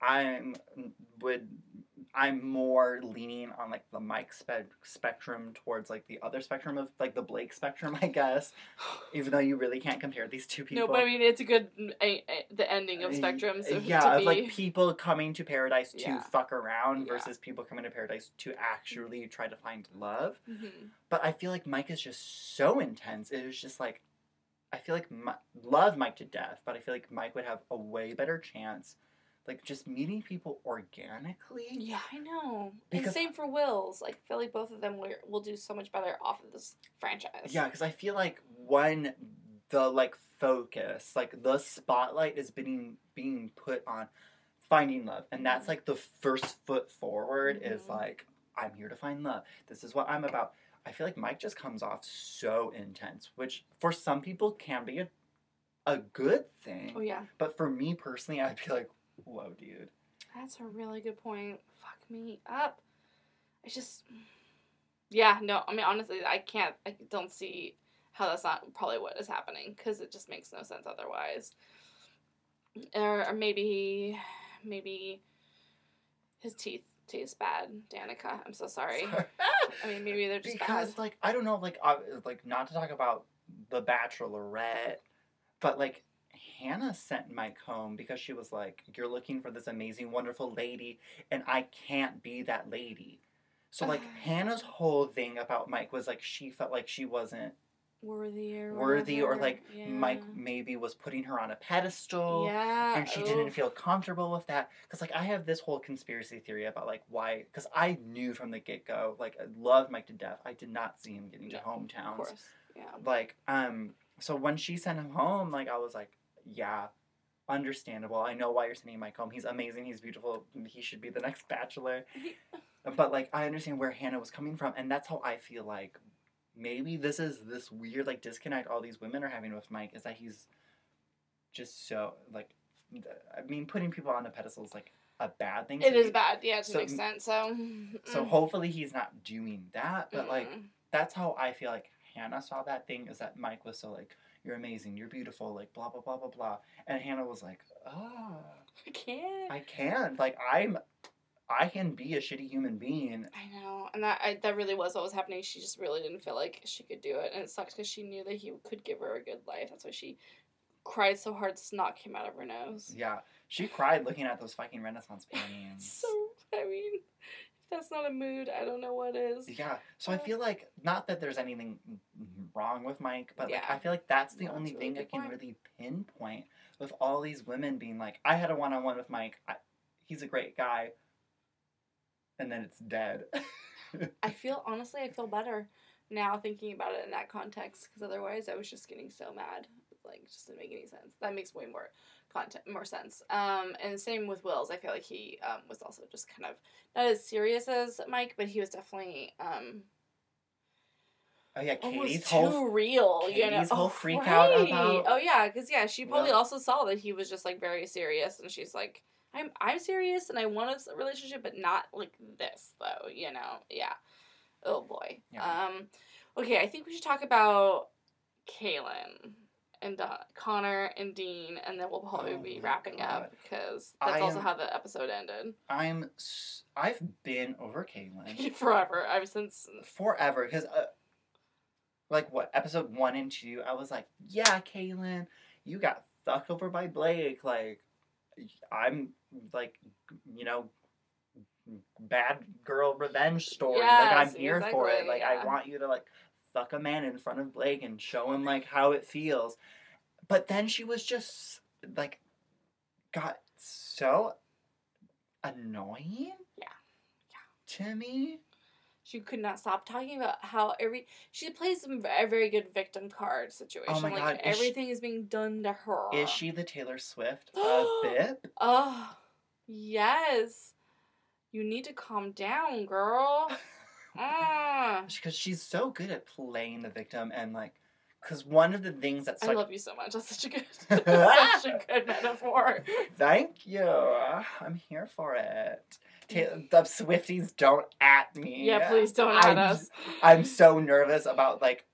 I'm would I'm more leaning on like the Mike spe- spectrum towards like the other spectrum of like the Blake spectrum, (laughs) I guess. (sighs) Even though you really can't compare these two people. No, but I mean it's a good a, the ending of Uh, spectrums. of- yeah, to of be, like people coming to paradise to Yeah. fuck around Yeah. versus people coming to paradise to actually try to find love. Mhm. But I feel like Mike is just so intense. It was just like, I feel like Mi- love Mike to death, but I feel like Mike would have a way better chance, like just meeting people organically. Yeah, I know. Because- and same for Wills. Like, I feel like both of them will, will do so much better off of this franchise. Yeah, because I feel like when the like focus, like the spotlight is being being put on finding love, and that's like the first foot forward is Mhm. like I'm here to find love. This is what I'm about. I feel like Mike just comes off so intense, which for some people can be a a good thing. Oh yeah, But for me personally, I'd be like, whoa, dude. that's a really good point. Fuck me up. I just. Yeah, no. I mean, honestly, I can't. I don't see how that's not probably what is happening because it just makes no sense otherwise. Or, or maybe, maybe his teeth taste bad, Danica. I'm so sorry. (laughs) I mean, maybe they're just because bad. like I don't know, like uh, like not to talk about the Bachelorette, but like Hannah sent Mike home because she was like, "You're looking for this amazing, wonderful lady, and I can't be that lady." So like (sighs) Hannah's whole thing about Mike was like she felt like she wasn't worthy or worthy, or like yeah. Mike maybe was putting her on a pedestal. Yeah, and she didn't feel comfortable with that because like i have this whole conspiracy theory about like why because i knew from the get-go like i loved mike to death i did not see him getting to Of hometowns course. Yeah. like um so when she sent him home like i was like yeah understandable i know why you're sending mike home he's amazing he's beautiful he should be the next bachelor (laughs) but like i understand where hannah was coming from and that's how i feel like maybe this is this weird like disconnect all these women are having with Mike is that he's just so like I mean putting people on a pedestal is like a bad thing. It is so bad, yeah, to so- an extent. So, So mm, hopefully he's not doing that, but like mm. that's how I feel like Hannah saw that thing is that Mike was so like you're amazing, you're beautiful, like blah blah blah blah blah, and Hannah was like, oh, I can't. I can't. like I'm, I can be a shitty human being. I know, and that I, that really was what was happening. She just really didn't feel like she could do it, and it sucks because she knew that he could give her a good life. That's why she cried so hard, snot came out of her nose. Yeah, she cried looking at those fucking Renaissance (laughs) paintings. So I mean, that's not a mood, I don't know what is. Yeah, so I uh, feel like not that there's anything wrong with Mike, but like Yeah. I feel like that's the No, only really thing I can point. really pinpoint with all these women being like, I had a one on one with Mike. I, he's a great guy, and then it's dead. I (laughs) feel honestly, I feel better now thinking about it in that context because otherwise I was just getting so mad. Like, it just didn't make any sense. That makes way more content, more sense. Um, and same with Wills. I feel like he um, was also just kind of not as serious as Mike, but he was definitely um, oh yeah, Katie's too whole real. you know, Katie's whole Oh, freak out about- Oh yeah, because yeah, she probably Will. also saw that he was just like very serious, and she's like, "I'm I'm serious, and I want a relationship, but not like this though." You know, yeah. Oh boy. Yeah. Um, okay, I think we should talk about Caelynn and uh, Connor and Dean, and then we'll probably Oh be wrapping God. up because that's also how the episode ended. I'm s- I've been over Caelynn (laughs) Forever, ever since. forever because uh, like what episode one and two, I was like, yeah, Caelynn, you got fucked over by Blake. Like, I'm like, you know, bad girl revenge story. like, I'm Yes, here for it. Like, yeah. I want you to like fuck a man in front of Blake and show him like how it feels. But then she was just like, got so annoying. Yeah. Yeah. To me. She could not stop talking about how every she plays some a very good victim card situation. Oh my like God, is she- everything is being done to her. Is she the Taylor Swift (gasps) of Bip? Oh, yes. You need to calm down, girl. (laughs) Ah. Because she's so good at playing the victim and like, because one of the things that's I like, love you so much. That's such a good, (laughs) (laughs) such a good metaphor. thank you, I'm here for it. The Swifties don't at me. Yeah, please don't add I'm, us. I'm so nervous about like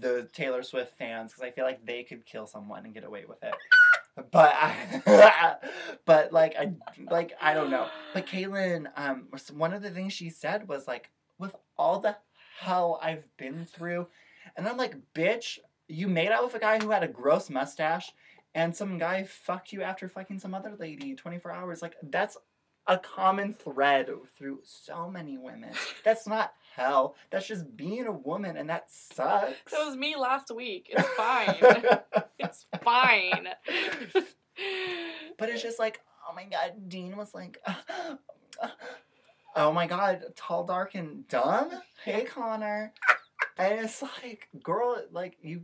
the Taylor Swift fans because I feel like they could kill someone and get away with it. (laughs) But I, but like I like I don't know. But Caelynn, um, one of the things she said was like, with all the hell I've been through, and I'm like, bitch, you made out with a guy who had a gross mustache, and some guy fucked you after fucking some other lady 24 hours. Like that's a common thread through so many women. That's not hell. That's just being a woman, and that sucks. That was me last week. It's (laughs) fine. it's fine. But it's just like, oh my god, Dean was like, oh my god, tall, dark, and dumb. Hey, Connor. And it's like, girl, like you.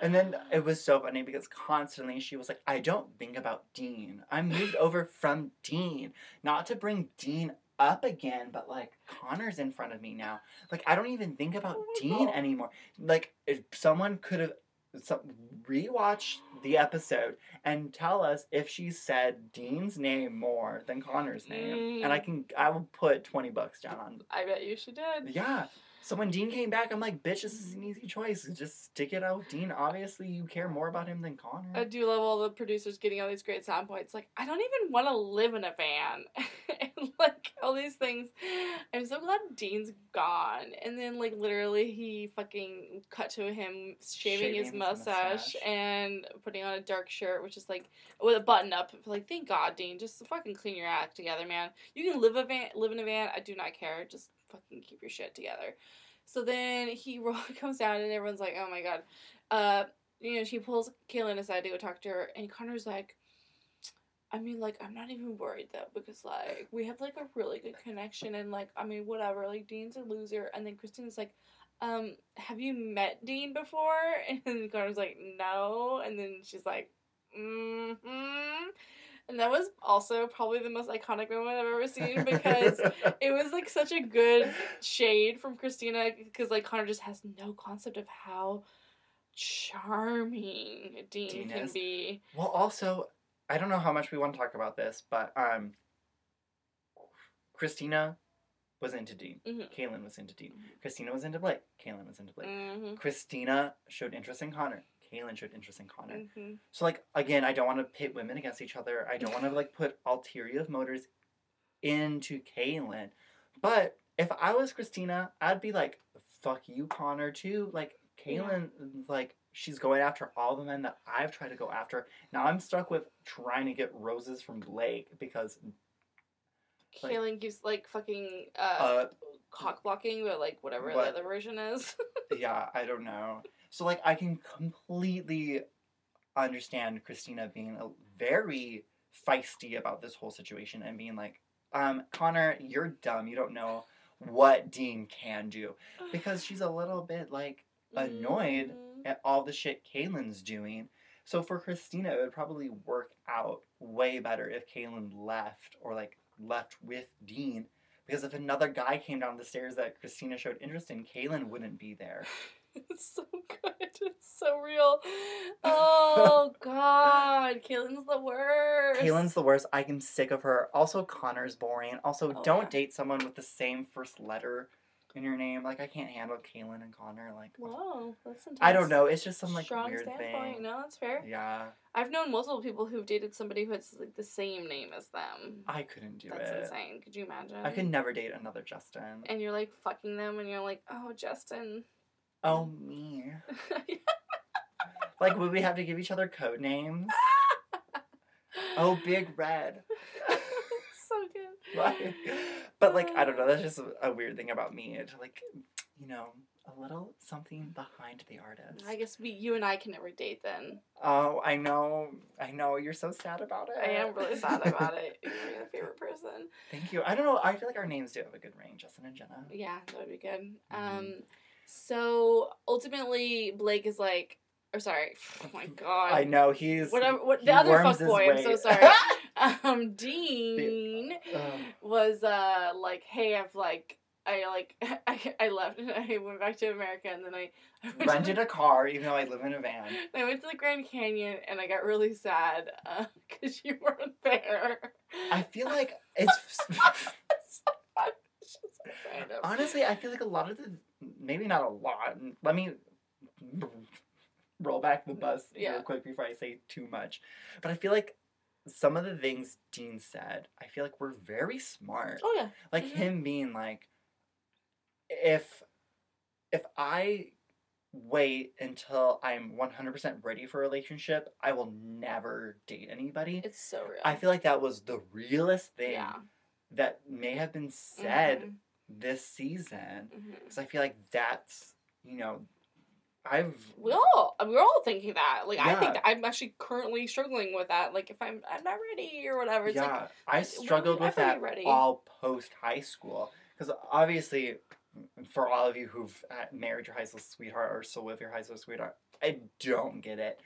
And then it was so funny because constantly she was like, I don't think about Dean. I moved over from Dean. Not to bring Dean up again, but like Connor's in front of me now. Like I don't even think about Oh Dean God. anymore. Like if someone could have some, rewatch the episode and tell us if she said Dean's name more than Connor's name, and I Mm. can I will put twenty bucks down on I bet you she did. yeah. So when Dean came back, I'm like, bitch, this is an easy choice. Just stick it out Dean. Obviously, you care more about him than Connor. I do love all the producers getting all these great sound points. Like, I don't even want to live in a van. (laughs) and, like, all these things. I'm so glad Dean's gone. And then, like, literally, he fucking cut to him shaving, Shaving his his mustache, mustache. and putting on a dark shirt, which is like with a button up. Like, thank God, Dean. Just fucking clean your act together, man. You can live a van, live in a van. I do not care. Just fucking keep your shit together. So then he (laughs) comes down, and everyone's like, "Oh my god." Uh, you know, she pulls Caelynn aside to go talk to her, and Connor's like, I mean, like, I'm not even worried though, because, like, we have, like, a really good connection, and, like, I mean, whatever, like, Dean's a loser, and then Christine's like, um, have you met Dean before? (laughs) And Connor's like, no, and then she's like, mm-hmm. And that was also probably the most iconic moment I've ever seen because (laughs) it was like such a good shade from Kristina because like Connor just has no concept of how charming Dean, Dean can is. be. Well, also, I don't know how much we want to talk about this, but um, Kristina was into Dean. Mhm. Caelynn was into Dean. Kristina was into Blake. Caelynn was into Blake. Mm-hmm. Kristina showed interest in Connor. Caelynn showed interest in Connor. Mm-hmm. So like again, I don't want to pit women against each other. I don't want to like put ulterior motives into Caelynn. But if I was Kristina, I'd be like, fuck you, Connor, too. Like Yeah. Caelynn, like she's going after all the men that I've tried to go after. Now I'm stuck with trying to get roses from Blake because Like- Caelynn keeps like fucking uh, uh cock blocking, but like whatever What? the other version is. (laughs) yeah, I don't know. So like I can completely understand Kristina being a very feisty about this whole situation and being like, um, Connor, you're dumb. You don't know what Dean can do. Because she's a little bit like annoyed Mhm. at all the shit Caelynn's doing. So for Kristina, it would probably work out way better if Caelynn left or like left with Dean. Because if another guy came down the stairs that Kristina showed interest in, Caelynn wouldn't be there. (laughs) It's so good. It's so real. Oh (laughs) God, Caelynn's the worst. Caelynn's the worst. I am sick of her. Also, Connor's boring. Also, Oh, don't yeah. date someone with the same first letter in your name. Like, I can't handle Caelynn and Connor. Like, Whoa, that's intense. I don't know. It's just some like Strong weird standpoint. thing. No, that's fair. Yeah, I've known multiple people who've dated somebody who has like the same name as them. I couldn't do That's it. That's insane. Could you imagine? I could never date another Justin. And you're like fucking them, and you're like, oh, Justin. Oh me. (laughs) Like, would we have to give each other code names? (laughs) Oh, Big Red. (laughs) so good. But like, I don't know. That's just a, a weird thing about me. It's like, you know, a little something behind the artist. I guess we, you and I can never date then. Oh, I know. I know. You're so sad about it. I am really sad about it. You're my favorite person. Thank you. I don't know. I feel like our names do have a good range, Justin and Jenna. Yeah, that would be good. Mhm. Um, so ultimately, Blake is like, or sorry, oh my (laughs) god, I know he's whatever. What he the other fuck boy? I'm so sorry. (laughs) um, Dean Ugh. was uh like, hey, I've like. I like (laughs) I, I left and I went back to America and then I, I rented a car, even though I live in a van. I went to the Grand Canyon and I got really sad because you weren't there. I feel like it's It's so honestly. I feel like a lot of the maybe not a lot. Let me roll back the bus Yeah. real quick before I say too much. But I feel like some of the things Dean said, I feel like were very smart. Oh yeah. like Mhm. him being like if if i wait until i'm 100% ready for a relationship i will never date anybody It's so real. i feel like that was the realest thing yeah. that may have been said Mhm, this season because i feel like that's you know i've We all we're all thinking that. Like I think I'm actually currently struggling with that. Like if I'm I'm not ready or whatever. It's yeah like i struggled with that ready? all post high school because obviously for all of you who've uh, married your high school sweetheart or still with your high school sweetheart i don't get it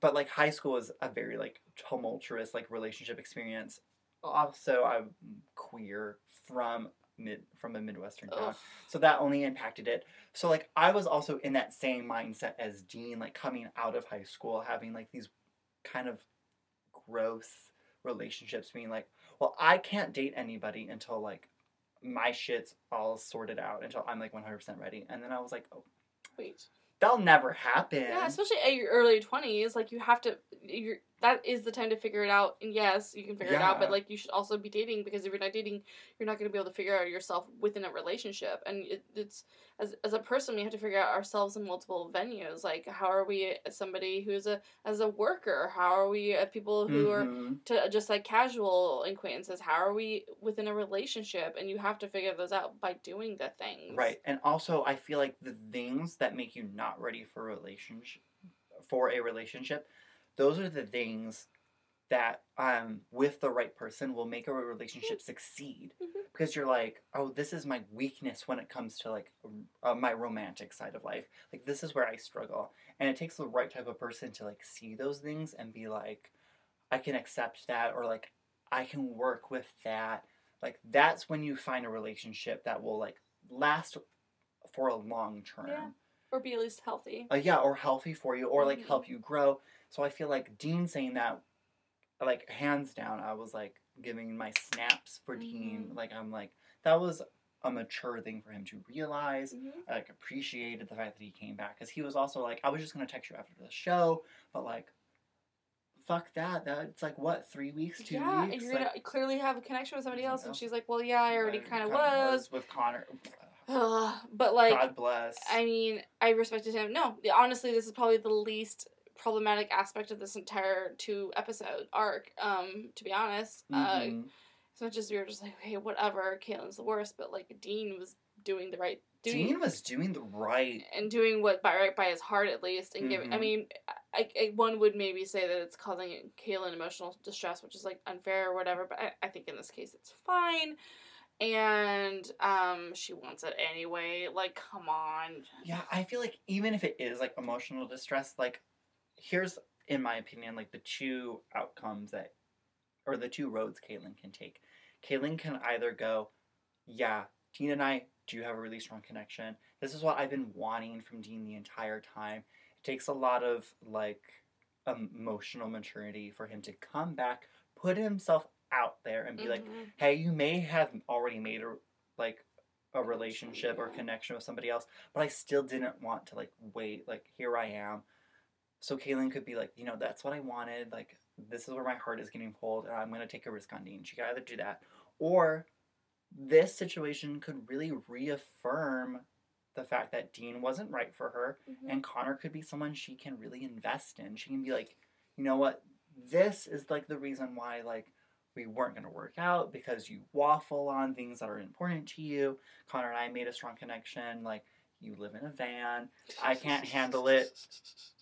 but like high school is a very like tumultuous like relationship experience also i'm queer from mid from a midwestern town Ugh. so that only impacted it so like i was also in that same mindset as dean like coming out of high school having like these kind of gross relationships being like well i can't date anybody until like my shit's all sorted out until i'm like 100% ready and then i was like oh Wait. that'll never happen Yeah, especially at your early twenties, like you have to. You're that is the time to figure it out. And yes, you can figure it out, but like you should also be dating because if you're not dating, you're not going to be able to figure out yourself within a relationship. And it, it's as as a person, we have to figure out ourselves in multiple venues. Like how are we as somebody who's a as a worker? How are we uh, people who are Mhm. to just like casual acquaintances? How are we within a relationship? And you have to figure those out by doing the things. right and also i feel like the things that make you not ready for relationship for a relationship those are the things that um with the right person will make a relationship succeed Mhm. because you're like oh this is my weakness when it comes to like uh, my romantic side of life like this is where i struggle and it takes the right type of person to like see those things and be like I can accept that or like I can work with that. Like that's when you find a relationship that will like last for a long term. Yeah. Or be at least healthy. Uh, yeah, or healthy for you or like Mhm. help you grow. So I feel like Dean saying that like hands down I was like giving my snaps for Dean. Mhm. Like I'm like that was a mature thing for him to realize. Mhm. I like appreciated the fact that he came back because he was also like, I was just gonna text you after the show, but like, fuck that. That's like what three weeks, two yeah, weeks. and you're like, gonna clearly have a connection with somebody else, and she's like, "Well, yeah, I already kind of kinda was." with Connor. (sighs) but like, God bless. I mean, I respected him. No, honestly, this is probably the least problematic aspect of this entire two episode arc. Um, to be honest, uh, Mhm. as much as we were just like, hey, whatever, Caelynn's the worst, but like Dean was doing the right, doing Dean was doing the right. and doing what by right by his heart at least, and giving. I Mhm. mean, I, I one would maybe say that it's causing Caelynn emotional distress, which is like unfair or whatever. But I, I think in this case it's fine, and um, she wants it anyway. Like, come on. Yeah, I feel like even if it is like emotional distress, like here's in my opinion like the two outcomes that, or the two roads Caelynn can take. Caelynn can either go, yeah, Dean and I do have a really strong connection. This is what I've been wanting from Dean the entire time. It takes a lot of like emotional maturity for him to come back, put himself out there, and be like, Mhm. hey, you may have already made a like a relationship or connection with somebody else, but I still didn't want to like wait. Like here I am. So Caelynn could be like, you know, that's what I wanted. Like this is where my heart is getting pulled, and I'm gonna take a risk on Dean. She could either do that, or this situation could really reaffirm the fact that Dean wasn't right for her, Mhm. and Connor could be someone she can really invest in. She can be like, you know what, this is like the reason why like we weren't gonna work out because you waffle on things that are important to you. Connor and I made a strong connection. Like you live in a van. I can't handle it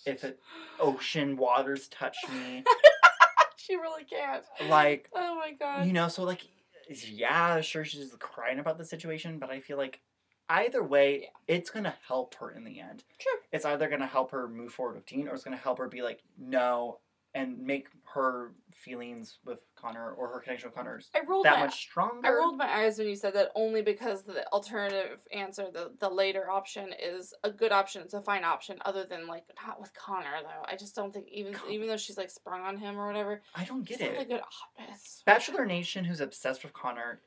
if it, ocean waters touch me. (laughs) she really can't. Like Oh my god. you know, so like, yeah, sure, she's crying about the situation, but I feel like either way, Yeah. it's gonna help her in the end. Sure. It's either gonna help her move forward with Dean, or it's gonna help her be like, no, and make her feelings with Connor or her connection with Connor I rolled that my much stronger. I rolled my eyes when you said that only because the alternative answer, the the later option, is a good option. It's a fine option, other than like not with Connor though. I just don't think even Con- even though she's like sprung on him or whatever. I don't get it's not it. a good option. Bachelor Nation, who's obsessed with Connor,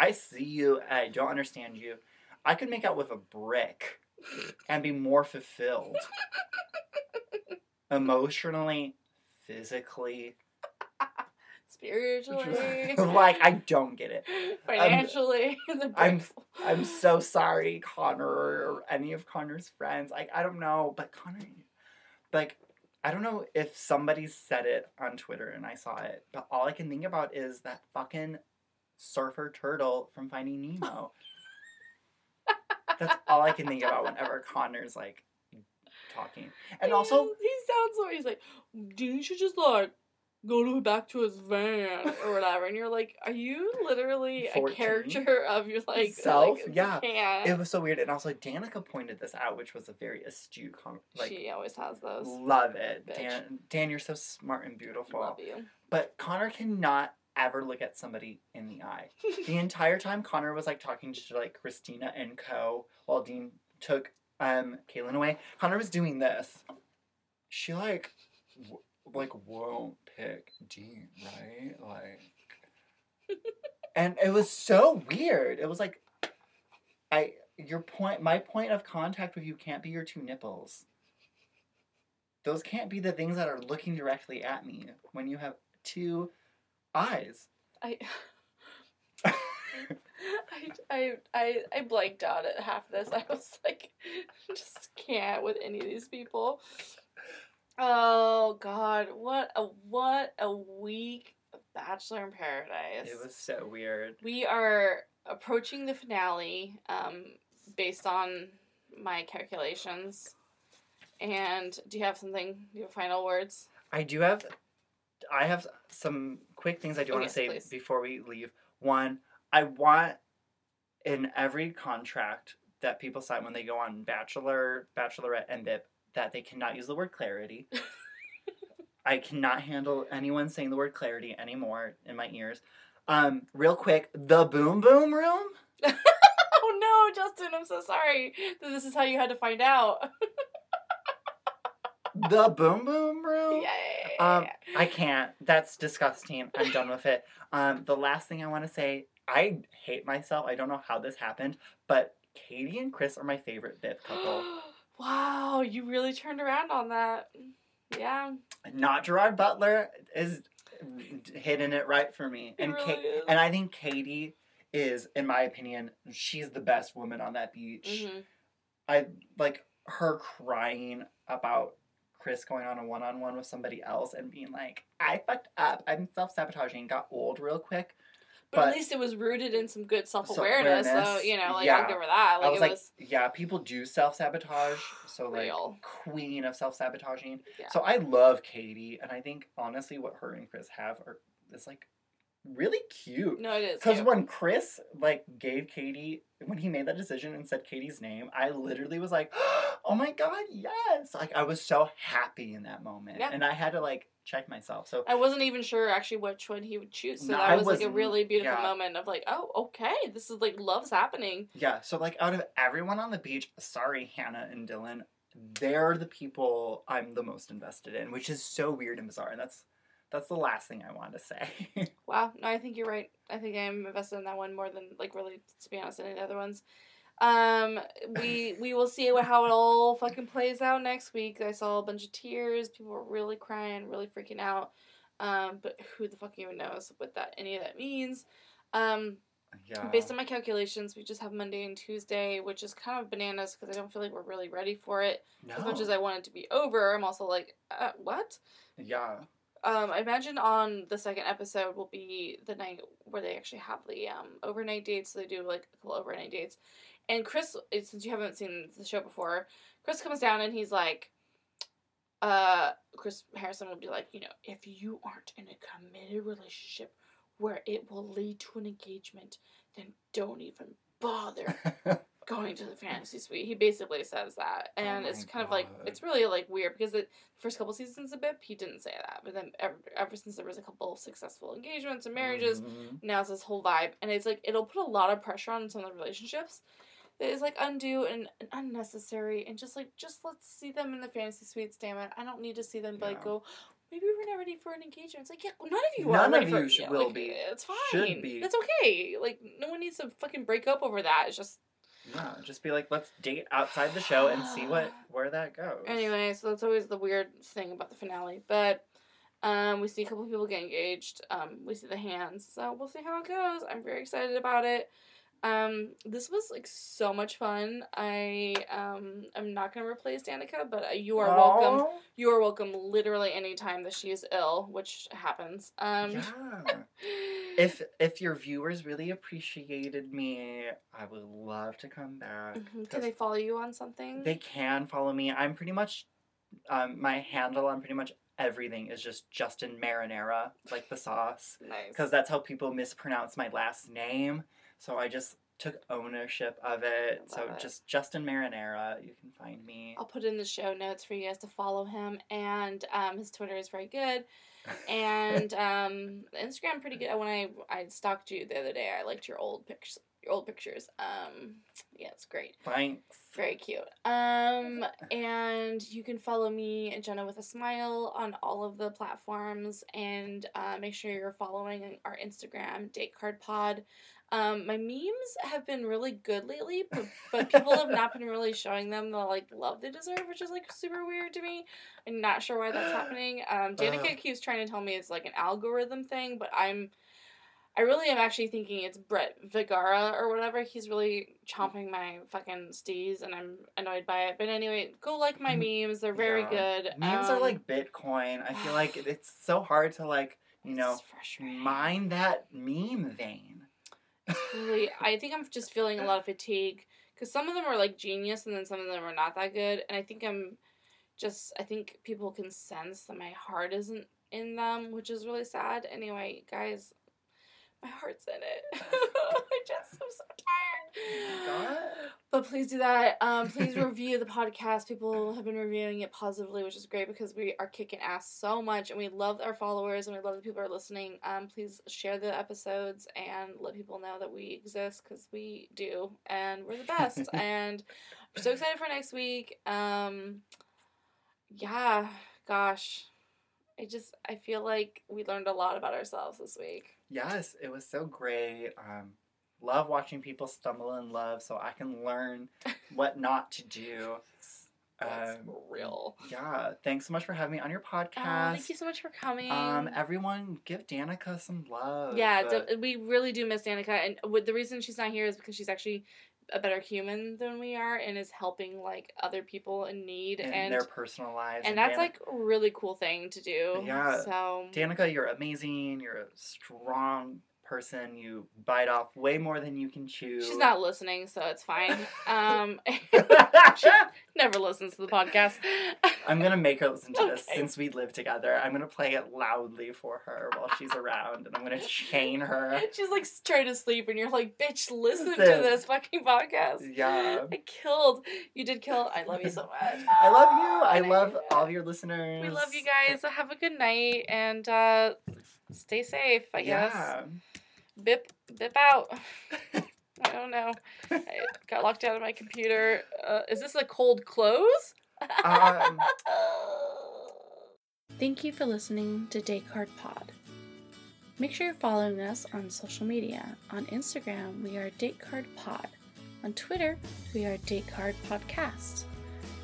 I see you. I don't understand you. I could make out with a brick and be more fulfilled (laughs) emotionally, physically. (laughs) spiritually, (laughs) like I don't get it. (laughs) financially. I'm- I'm so sorry, Connor, or any of Connor's friends. Like I don't know, but Connor, like I don't know if somebody said it on Twitter and I saw it, but all I can think about is that fucking surfer turtle from Finding Nemo. That's all I can think about whenever Connor's like talking, and also he, he sounds like He's like, Dean should just like go to back to his van or whatever, and you're like, are you literally a character of your like Self? Like, Yeah. can't. it was so weird. And also Danica pointed this out, which was a very astute comment. Like she always has those. love it, Bitch. Dan. Dan, you're so smart and beautiful. Love you. But Connor cannot ever look at somebody in the eye. (laughs) The entire time Connor was like talking to like Kristina and Co. while Dean took um Caelynn away. Connor was doing this. She like w- like won't pick Dean, right? Like And it was so weird. It was like I your point my point of contact with you can't be your two nipples. Those can't be the things that are looking directly at me when you have two eyes. I, (laughs) (laughs) I, I, I, I blanked out at half this. (laughs) I was like, just can't with any of these people. Oh God, what a what a week of Bachelor in Paradise. It was so weird. We are approaching the finale, um, based on my calculations. And do you have something? Do you have final words? I do have I have some quick things I do Oh, want yes, to say please. before we leave. One, I want in every contract that people sign when they go on Bachelor, Bachelorette, and BIP that they cannot use the word clarity. (laughs) I cannot handle anyone saying the word clarity anymore in my ears. Um, real quick, the boom boom room. (laughs) oh no, Justin, I'm so sorry that this is how you had to find out. (laughs) the boom boom room. Yay. Um, I can't. That's disgusting. I'm done with it. Um, the last thing I want to say, I hate myself. I don't know how this happened, but Katie and Chris are my favorite Bip couple. (gasps) wow, you really turned around on that. Yeah. Not Gerard Butler is hitting it right for me, and really Ka- and I think Katie is, in my opinion, she's the best woman on that beach. Mhm. I like her crying about Chris going on a one on one with somebody else and being like, I fucked up. I'm self sabotaging. Got old real quick. But, at least it was rooted in some good self awareness. So, you know, like, yeah. I'll give her that. Like, I was it like, was yeah, people do self sabotage. (sighs) So, like, real. queen of self sabotaging. Yeah. So, I love Katie. And I think, honestly, what her and Chris have are, is like really cute. No, it is. Because when Chris like gave Katie when he made that decision and said Katie's name, I literally was like, (gasps) "Oh my god, yes!" Like I was so happy in that moment, Yeah. and I had to like check myself. So I wasn't even sure actually which one he would choose. So No, that was like a really beautiful yeah. moment of like, oh, okay, this is like love's happening. yeah, so like out of everyone on the beach, sorry Hannah and Dylan, they're the people I'm the most invested in, which is so weird and bizarre. And that's that's the last thing I want to say. (laughs) Wow, no, I think you're right. I think I'm invested in that one more than like really, to be honest, any of the other ones. Um, we (laughs) we will see how it all fucking plays out next week. I saw a bunch of tears. People were really crying, really freaking out. Um, but who the fuck even knows what that any of that means? Um, yeah. based on my calculations, we just have Monday and Tuesday, which is kind of bananas because I don't feel like we're really ready for it. no. As much as I want it to be over, I'm also like, uh, what? yeah. Um, I imagine on the second episode will be the night where they actually have the um overnight dates. So they do like a couple overnight dates, and Chris, eh, since you haven't seen the show before, Chris comes down and he's like, uh, Chris Harrison will be like, you know, if you aren't in a committed relationship where it will lead to an engagement, then don't even bother (laughs) going to the fantasy suite. He basically says that, and Oh it's kind of like it's really like weird because the first couple seasons of BIP he didn't say that, but then ever, ever since there was a couple of successful engagements and marriages, Mhm. now it's this whole vibe, and it's like it'll put a lot of pressure on some of the relationships. That is like undue and, and unnecessary, and just like just let's see them in the fantasy suites. Damn it, I don't need to see them like Yeah. go. Maybe we're not ready for an engagement. It's like yeah, none of you None are ready of you it. should- Yeah, will like, be. It's fine. Should be. It's okay. Like no one needs to fucking break up over that. It's just Yeah, just be like, let's date outside the show and see what (gasps) where that goes. Anyway, so that's always the weird thing about the finale. But um, we see a couple of people get engaged. Um, we see the hands. So we'll see how it goes. I'm very excited about it. Um, this was like so much fun. I um, I'm not gonna replace Danica, but uh, you are welcome. You are welcome literally anytime that she is ill, which happens. Um, yeah. (laughs) If if your viewers really appreciated me, I would love to come back. Mhm. can they follow you on something? They can follow me. I'm pretty much um, my handle on pretty much everything is just Justin Marinara, like the sauce, nice. because that's how people mispronounce my last name. So I just took ownership of it. So it. just Justin Marinara, you can find me. I'll put in the show notes for you guys to follow him, and um, his Twitter is very good. and (laughs) um, Instagram pretty good. When I I stalked you the other day, I liked your old pictures. Your old pictures. Um, yeah, it's great. Thanks. Very cute. Um, and you can follow me, Jenna with a smile, on all of the platforms, and uh, make sure you're following our Instagram, Date Card Pod. Um, my memes have been really good lately, but, but people have not been really showing them the like love they deserve, which is like super weird to me. I'm not sure why that's (gasps) happening. Um, Danica Ugh. keeps trying to tell me it's like an algorithm thing, but I'm I really am actually thinking it's Brett Vigara or whatever. He's really chomping my fucking steez, and I'm annoyed by it. But anyway, go like my memes; they're very Mm-hmm. Yeah. good. Memes are Um, like Bitcoin. I feel like (sighs) it's so hard to like, you know, mine that meme vein. Really, I think I'm just feeling a lot of fatigue because some of them are like genius, and then some of them are not that good. And I think I'm just, I think people can sense that my heart isn't in them, which is really sad. Anyway, guys, My heart's in it. (laughs) I just am so tired. But please do that. Um, please review the podcast. People have been reviewing it positively, which is great because we are kicking ass so much, and we love our followers and we love the people who are listening. Um, please share the episodes and let people know that we exist because we do, and we're the best. (laughs) and we're so excited for next week. Um, yeah, gosh, I just I feel like we learned a lot about ourselves this week. Yes, it was so great. Um, love watching people stumble in love so I can learn (laughs) what not to do. That's Um, real. Yeah, thanks so much for having me on your Oh, podcast. thank you so much for coming. Um, everyone, give Danica some love. Yeah, Uh, d- we really do miss Danica, and with the reason she's not here is because she's actually a better human than we are, and is helping like other people in need, in and their personal lives. and that's Dani- like a really cool thing to do. Yeah. So Danica, you're amazing. You're a strong person. You bite off way more than you can chew. she's not listening, so it's fine. (laughs) Um, (laughs) she never listens to the podcast. I'm gonna make her listen to this since we live together. I'm gonna play it loudly for her while she's around, and I'm gonna chain her. She's like trying to sleep, and you're like, "Bitch, listen, to this fucking podcast." Yeah. I killed. You did kill. I love you so (laughs) much. I love you. I And love all of your listeners. We love you guys. Have a good night and uh, stay safe. I guess. Yeah. Bip, bip out. (laughs) I don't know. I got locked out of my computer. Uh, is this a cold close? Um, (laughs) Thank you for listening to Date Card Pod. Make sure you're following us on social media. On Instagram, we are Datecard Pod. On Twitter, we are Datecard Podcast.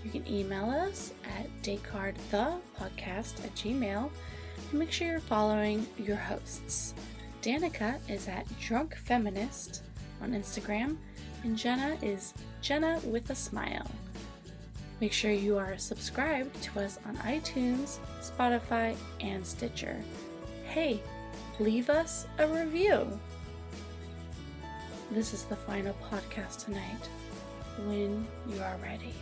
You can email us at datecardthepodcast at gmail and make sure you're following your hosts. Danica is at Drunk Feminist on Instagram, and Jenna is Jenna with a Smile. Make sure you are subscribed to us on iTunes, Spotify, and Stitcher. Hey, leave us a review. This is the final podcast tonight. When you are ready.